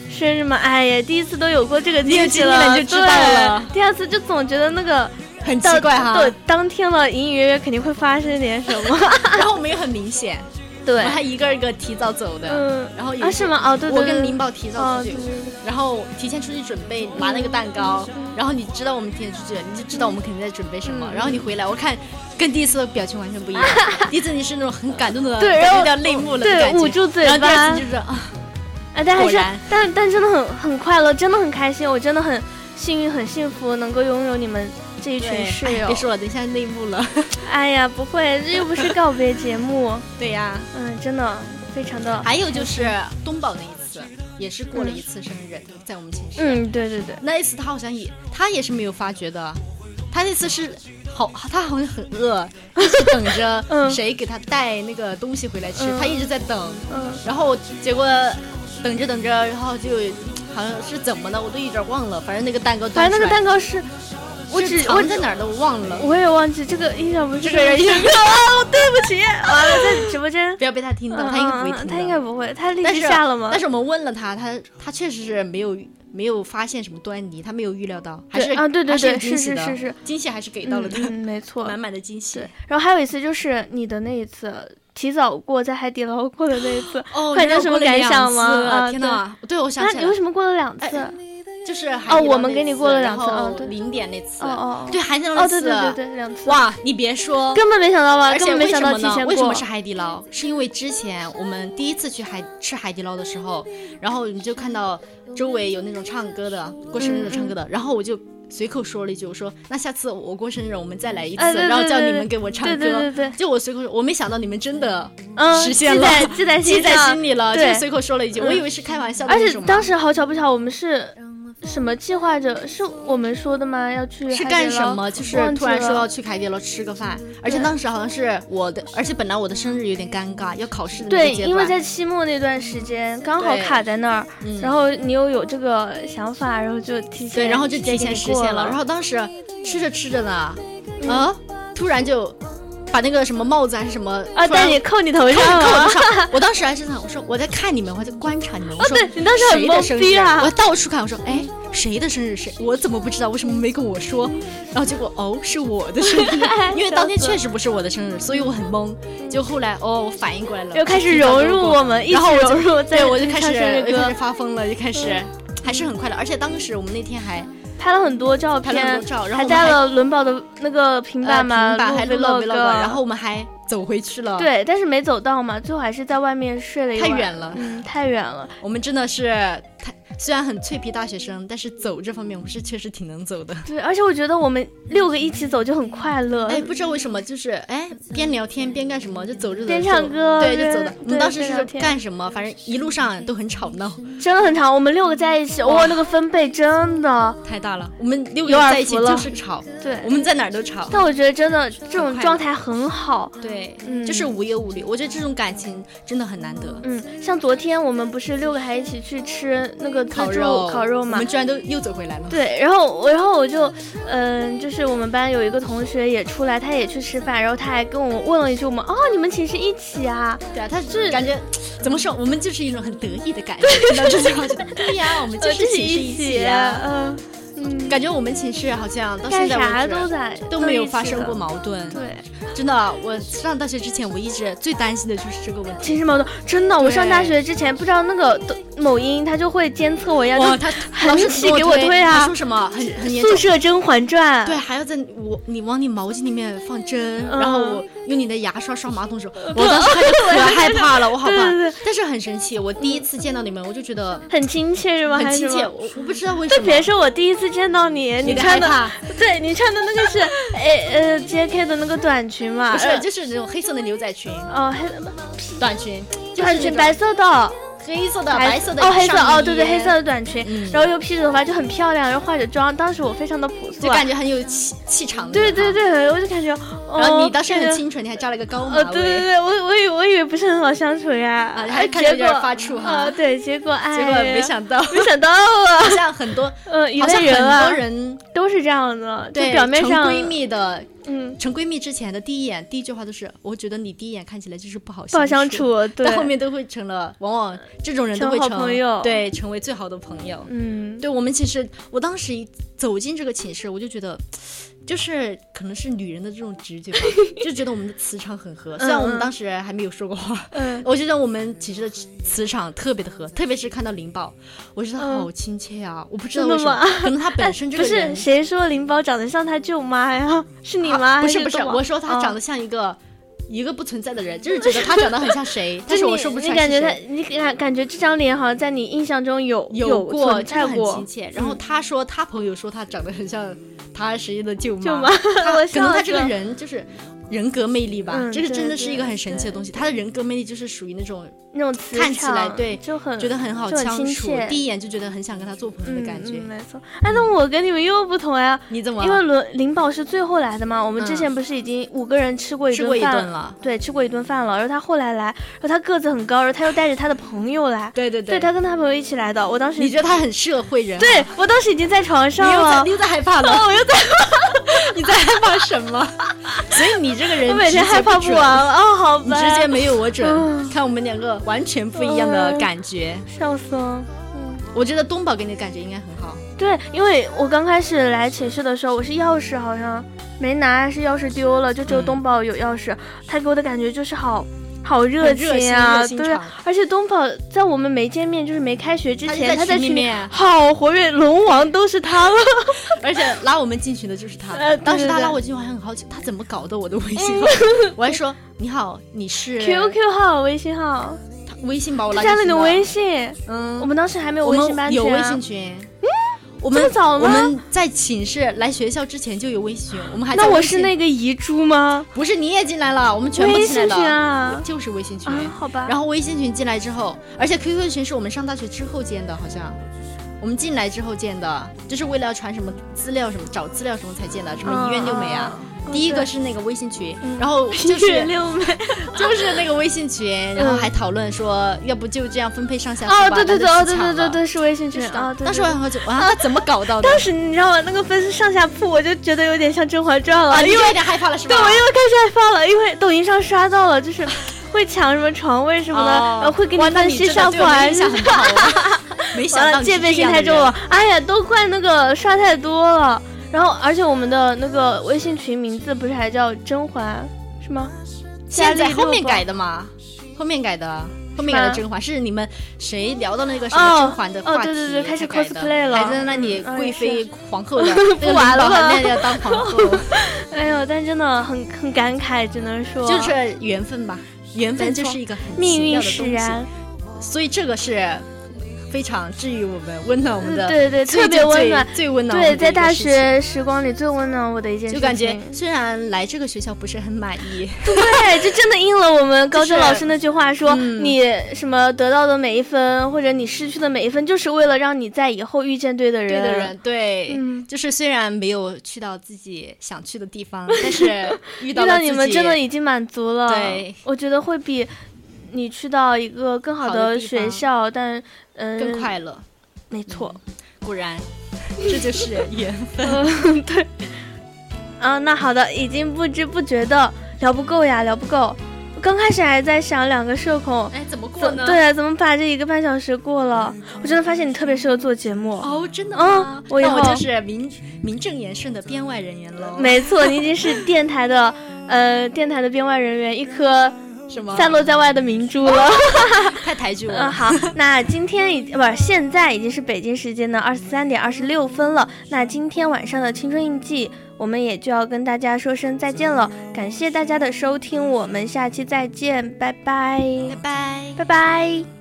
S2: 生日嘛，哎呀，第一次都有过这个经历了，
S4: 就知道了。
S2: 第二次就总觉得那个
S4: 很奇怪哈。
S2: 对，当天了，隐隐约约肯定会发生点什么。[LAUGHS]
S4: 然后我们也很明显。
S2: 对，
S4: 还一个一个提早走的，
S2: 嗯，
S4: 然后
S2: 啊是吗？哦，对对，
S4: 我跟林宝提早出去，然后提前出去准备拿那个蛋糕，然后你知道我们提前出去，你就知道我们肯定在准备什么，然后你回来，我看跟第一次的表情完全不一样，[LAUGHS] 第一次你是那种很感动的，
S2: 对，然后
S4: 有点泪目了，
S2: 对，捂住嘴
S4: 巴，然后第二次就是啊，[LAUGHS]
S2: 哎，但还是，但但真的很很快乐，真的很开心，我真的很幸运，很幸福，能够拥有你们。这一群室友，
S4: 别说了，等一下内幕了。[LAUGHS]
S2: 哎呀，不会，这又不是告别节目。[LAUGHS]
S4: 对呀，
S2: 嗯，真的非常的。
S4: 还有就是东宝那一次，也是过了一次生日，在我们寝室。
S2: 嗯，对对对，
S4: 那一次他好像也，他也是没有发觉的。他那次是好，他好像很饿，一直等着 [LAUGHS] 谁给他带那个东西回来吃，他一直在等。嗯。然后结果等着等着，然后就好像是怎么了，我都有点忘了。反正那个蛋糕，
S2: 反正那个蛋糕是。我只
S4: 我在哪儿都忘了，
S2: 我也忘记这个印象不是
S4: 这个人印象
S2: 啊，对不起，完了在直播间
S4: 不要被他听到，他应该不会听，
S2: 他应该不会，他立即下了吗？
S4: 但是我们问了他，他他确实是没有没有发现什么端倪，他没有预料到，还是
S2: 啊对对对
S4: 是
S2: 是是是
S4: 惊喜还是给到了他，
S2: 没错，
S4: 满满的惊喜。
S2: 然后还有一次就是你的那一次提早过在海底捞过的那一次，
S4: 哦，
S2: 你有什么感想吗？
S4: 啊天哪，对我想起
S2: 来，你为什么过了两次？
S4: 就是
S2: 哦，我们给你过了两次，
S4: 哦，零点那次，
S2: 哦哦，
S4: 对海底捞那
S2: 次，对对对对，两次。
S4: 哇，你别说，
S2: 根本没想到吧？
S4: 而且
S2: 为什么
S4: 呢？为什么是海底捞？是因为之前我们第一次去海吃海底捞的时候，然后你就看到周围有那种唱歌的，过生日的唱歌的，然后我就随口说了一句，我说那下次我过生日我们再来一次，然后叫你们给我唱歌。
S2: 对对对，
S4: 就我随口说，我没想到你们真的实
S2: 现了，记在 [LAUGHS] 记
S4: 在心里了，就随口说了一句，我以为是开玩笑的
S2: 而且当时好巧不巧，我们是。什么计划着？是我们说的吗？要去
S4: 是干什么？就是突然说要去凯迪楼吃个饭，而且当时好像是我的，而且本来我的生日有点尴尬，要考试的
S2: 对，因为在期末那段时间刚好卡在那儿，然后你又有这个想法，然后就提前
S4: 对，然后就提前实现了。然后当时吃着吃着呢，啊，突然就。把那个什么帽子还是什么
S2: 啊，戴你扣你头上
S4: 了。我当时还是想，我说我在看你们，我在观察你们。[LAUGHS] 哦，
S2: 对你当时很懵逼啊！
S4: 我到处看，我说哎，谁的生日？谁？我怎么不知道？为什么没跟我说？然后结果哦，是我的生日，[LAUGHS] 因为当天确实不是我的生日，所以我很懵。就后来哦，我反应过来了，
S2: 又开始融入我们，
S4: 然后
S2: 融入，
S4: 对，我就开始开始发疯了，就开始还是很快乐。而且当时我们那天还。
S2: 拍了很多照片，
S4: 还
S2: 带了伦宝的那个平板嘛，
S4: 还录
S2: 了个，
S4: 然后我们还走回去了。
S2: 对，但是没走到嘛，最后还是在外面睡了一
S4: 晚。太远了，
S2: 嗯，太远了。
S4: 我们真的是太。虽然很脆皮大学生，但是走这方面我是确实挺能走的。
S2: 对，而且我觉得我们六个一起走就很快乐。
S4: 哎，不知道为什么，就是哎，边聊天边干什么，就走着走。
S2: 边唱歌。
S4: 对，就走的。我们当时是干什么？反正一路上都很吵闹。
S2: 真的很吵。我们六个在一起，哇，那个分贝真的
S4: 太大了。我们六个在一起就是吵。
S2: 对，
S4: 我们在哪儿都吵。
S2: 但我觉得真的这种状态很好。
S4: 对，就是无忧无虑。我觉得这种感情真的很难得。
S2: 嗯，像昨天我们不是六个还一起去吃那个
S4: 烤肉，
S2: 烤肉嘛。我
S4: 们居然都又走回来了。
S2: 对，然后我然后我就，嗯，就是我们班有一个同学也出来，他也去吃饭，然后他还跟我问了一句：“我们哦，你们寝室一起啊？”
S4: 对啊，他是感觉怎么说？我们就是一种很得意的感觉。听到这句话，[LAUGHS] 对呀，我们就是寝室一起。嗯。感觉我们寝室好像到现在
S2: 都在
S4: 都没有发生过矛盾。
S2: 对，
S4: 真的，我上大学之前，我一直最担心的就是这个问题。
S2: 寝室矛盾，真的，我上大学之前不知道那个某音，他就会监测我呀，
S4: 他
S2: 很起给我推
S4: 啊，说什么很很严
S2: 重。宿舍甄嬛传，
S4: 对，还要在我你往你毛巾里面放针，然后我用你的牙刷刷马桶的时候，[LAUGHS] 我当时可害怕了，我好怕。但是很神奇，我第一次见到你们，我就觉得
S2: 很亲切，是吗？
S4: 很亲切，我我不知道为什么。
S2: 就别说我第一次见到你，你穿的，[LAUGHS] 对你穿的那个是，哎呃，J.K. 的那个短裙嘛，
S4: 不是，就是那种黑色的牛仔裙，
S2: 哦，黑
S4: 短裙，
S2: 短裙白色的。
S4: 黑色的、白色的哦，
S2: 黑色哦，对对，黑色的短裙，然后又披着头发，就很漂亮，然后化着妆，当时我非常的朴素，
S4: 就感觉很有气气场。
S2: 对对对，我就感觉，
S4: 然后你当时很清纯，你还扎了个高马尾。
S2: 对对对，我我以我以为不是很好相处呀，
S4: 啊，还看着有点发怵哈。
S2: 对，结果哎，
S4: 结果没想到，
S2: 没想到啊，
S4: 好像很多，
S2: 嗯，[LAUGHS]
S4: 好像很多人
S2: 都是这样的，
S4: 对，
S2: 表面上
S4: 闺蜜的。嗯，成闺蜜之前的第一眼，第一句话都是，我觉得你第一眼看起来就是不好
S2: 不好相
S4: 处，
S2: 对，
S4: 到后面都会成了，往往这种人都会成
S2: 朋友，
S4: 对，成为最好的朋友。
S2: 嗯，
S4: 对我们其实，我当时一走进这个寝室，我就觉得。就是可能是女人的这种直觉吧，[LAUGHS] 就觉得我们的磁场很合。虽然我们当时还没有说过话，嗯，我觉得我们其实的磁场特别的合，特别是看到灵宝，我觉得好亲切啊！我不知道为什么，[LAUGHS] 可能他本身这个
S2: 人。不是谁说灵宝长得像他舅妈呀？是你吗？
S4: 不是不是，我说他长得像一个。一个不存在的人，[LAUGHS] 就是觉得他长得很像谁，[LAUGHS] 但是我说不出来
S2: 你感觉他，你感感觉这张脸好像在你印象中有
S4: 有
S2: 过，
S4: 真的很亲切。然后他说他朋友说他长得很像他谁的舅
S2: 妈，[LAUGHS]
S4: 可能他这个人就是。人格魅力吧，这个真的是一个很神奇的东西。他的人格魅力就是属于那种
S2: 那种
S4: 看起来对
S2: 就很
S4: 觉得很好相
S2: 处，
S4: 第一眼就觉得很想跟他做朋友的感觉。
S2: 没错，哎，那我跟你们又不同呀。
S4: 你怎么？
S2: 因为伦灵宝是最后来的嘛。我们之前不是已经五个人吃过一
S4: 顿
S2: 饭
S4: 了？
S2: 对，吃过一顿饭了。然后他后来来，然后他个子很高，然后他又带着他的朋友来。
S4: 对对对，对
S2: 他跟他朋友一起来的。我当时
S4: 你觉得他很社会人？
S2: 对我当时已经在床上
S4: 了，你又在害怕了。
S2: 我又在，[LAUGHS]
S4: 你在害怕什么？[LAUGHS] 所以你这个人，
S2: 我每天害。怕不完了啊！好
S4: 你直接没有我准，看我们两个完全不一样的感觉，
S2: 笑死了。
S4: 嗯，我觉得东宝给你的感觉应该很好。
S2: 对，因为我刚开始来寝室的时候，我是钥匙好像没拿，是钥匙丢了，就只有东宝有钥匙。他给我的感觉就是好。好热情啊！对，而且东宝在我们没见面，就是没开学之前，他
S4: 在
S2: 群里面好活跃，龙王都是他了。[LAUGHS]
S4: 而且拉我们进群的就是他。呃当时他拉我进群，我还很好奇，他怎么搞的我的微信号？[LAUGHS] 我还说你好，你是
S2: QQ 号、微信号，
S4: 他微信把我拉进
S2: 加了你的微信。嗯，我们当时还没有微信班
S4: 群，有微信群。我们
S2: 早
S4: 吗？我们在寝室来学校之前就有微信群，我们还
S2: 那我是那个遗珠吗？
S4: 不是，你也进来了，我们全部进来了。就是微信群。
S2: 好吧。
S4: 然后微信群进来之后，而且 QQ 群是我们上大学之后建的，好像。我们进来之后建的，就是为了要传什么资料什么，找资料什么才建的，什么医院六美啊。第一个是那个微信群，然后就是
S2: 六妹，[LAUGHS]
S4: 就是那个微信群，然后还讨论说，要不就这样分配上下
S2: 哦，对对对，哦对对对对，是微信群啊。
S4: 当时我喝酒啊，怎么搞到的？
S2: 当时你知道吗？那个分上下铺，我就觉得有点像《甄嬛传》了，
S4: 因为有点害怕了，是吧？
S2: 对，我因为开始害怕了，因为抖音上刷到了，就是会抢什么床位什么的，会给你分析上铺还是。
S4: 没想到
S2: 戒备心太重了，哎呀，都怪那个刷太多了。然后，而且我们的那个微信群名字不是还叫甄嬛，是吗？
S4: 现在后面改的嘛，后面改的，后面改的甄嬛是你们谁聊到那个什么甄嬛的话
S2: 题？哦，对对对，开始 cosplay 了，
S4: 还在那里贵妃皇后的，[LAUGHS] 不玩了，那要当皇后。[LAUGHS]
S2: 哎呦，但真的很很感慨，只能说
S4: 就是缘分吧，缘分就是一个很
S2: 命运使然，
S4: 所以这个是。非常治愈我们，温暖我们的，
S2: 对对，特别温暖，
S4: 最温暖。
S2: 对，在大学时光里最温暖我的一件事情。
S4: 就感觉虽然来这个学校不是很满意，[LAUGHS]
S2: 对，这真的应了我们 [LAUGHS] 高中老师那句话，说你什么得到的每一分，或者你失去的每一分，就是为了让你在以后遇见对的人。
S4: 对的人，对，就是虽然没有去到自己想去的地方，但是遇到 [LAUGHS]
S2: 你们真的已经满足了。
S4: 对，
S2: 我觉得会比。你去到一个更
S4: 好
S2: 的学校，但嗯，
S4: 更快乐，
S2: 没错，
S4: 果然，[LAUGHS] 这就是缘分。[LAUGHS]
S2: 对，啊，那好的，已经不知不觉的聊不够呀，聊不够。我刚开始还在想两个社恐，
S4: 哎，怎么过呢？
S2: 对，怎么把这一个半小时过了？我真的发现你特别适合做节目
S4: 哦，真的吗？
S2: 我以后
S4: 就是名名正言顺的编外人员喽。
S2: 没错，你已经是电台的呃电台的编外人员，一颗。散落在外的明珠了，[LAUGHS]
S4: 太抬举我了。
S2: 嗯，好，那今天已不是现在已经是北京时间的二十三点二十六分了。那今天晚上的青春印记，我们也就要跟大家说声再见了。感谢大家的收听，我们下期再见，拜拜，
S4: 拜拜，
S2: 拜拜。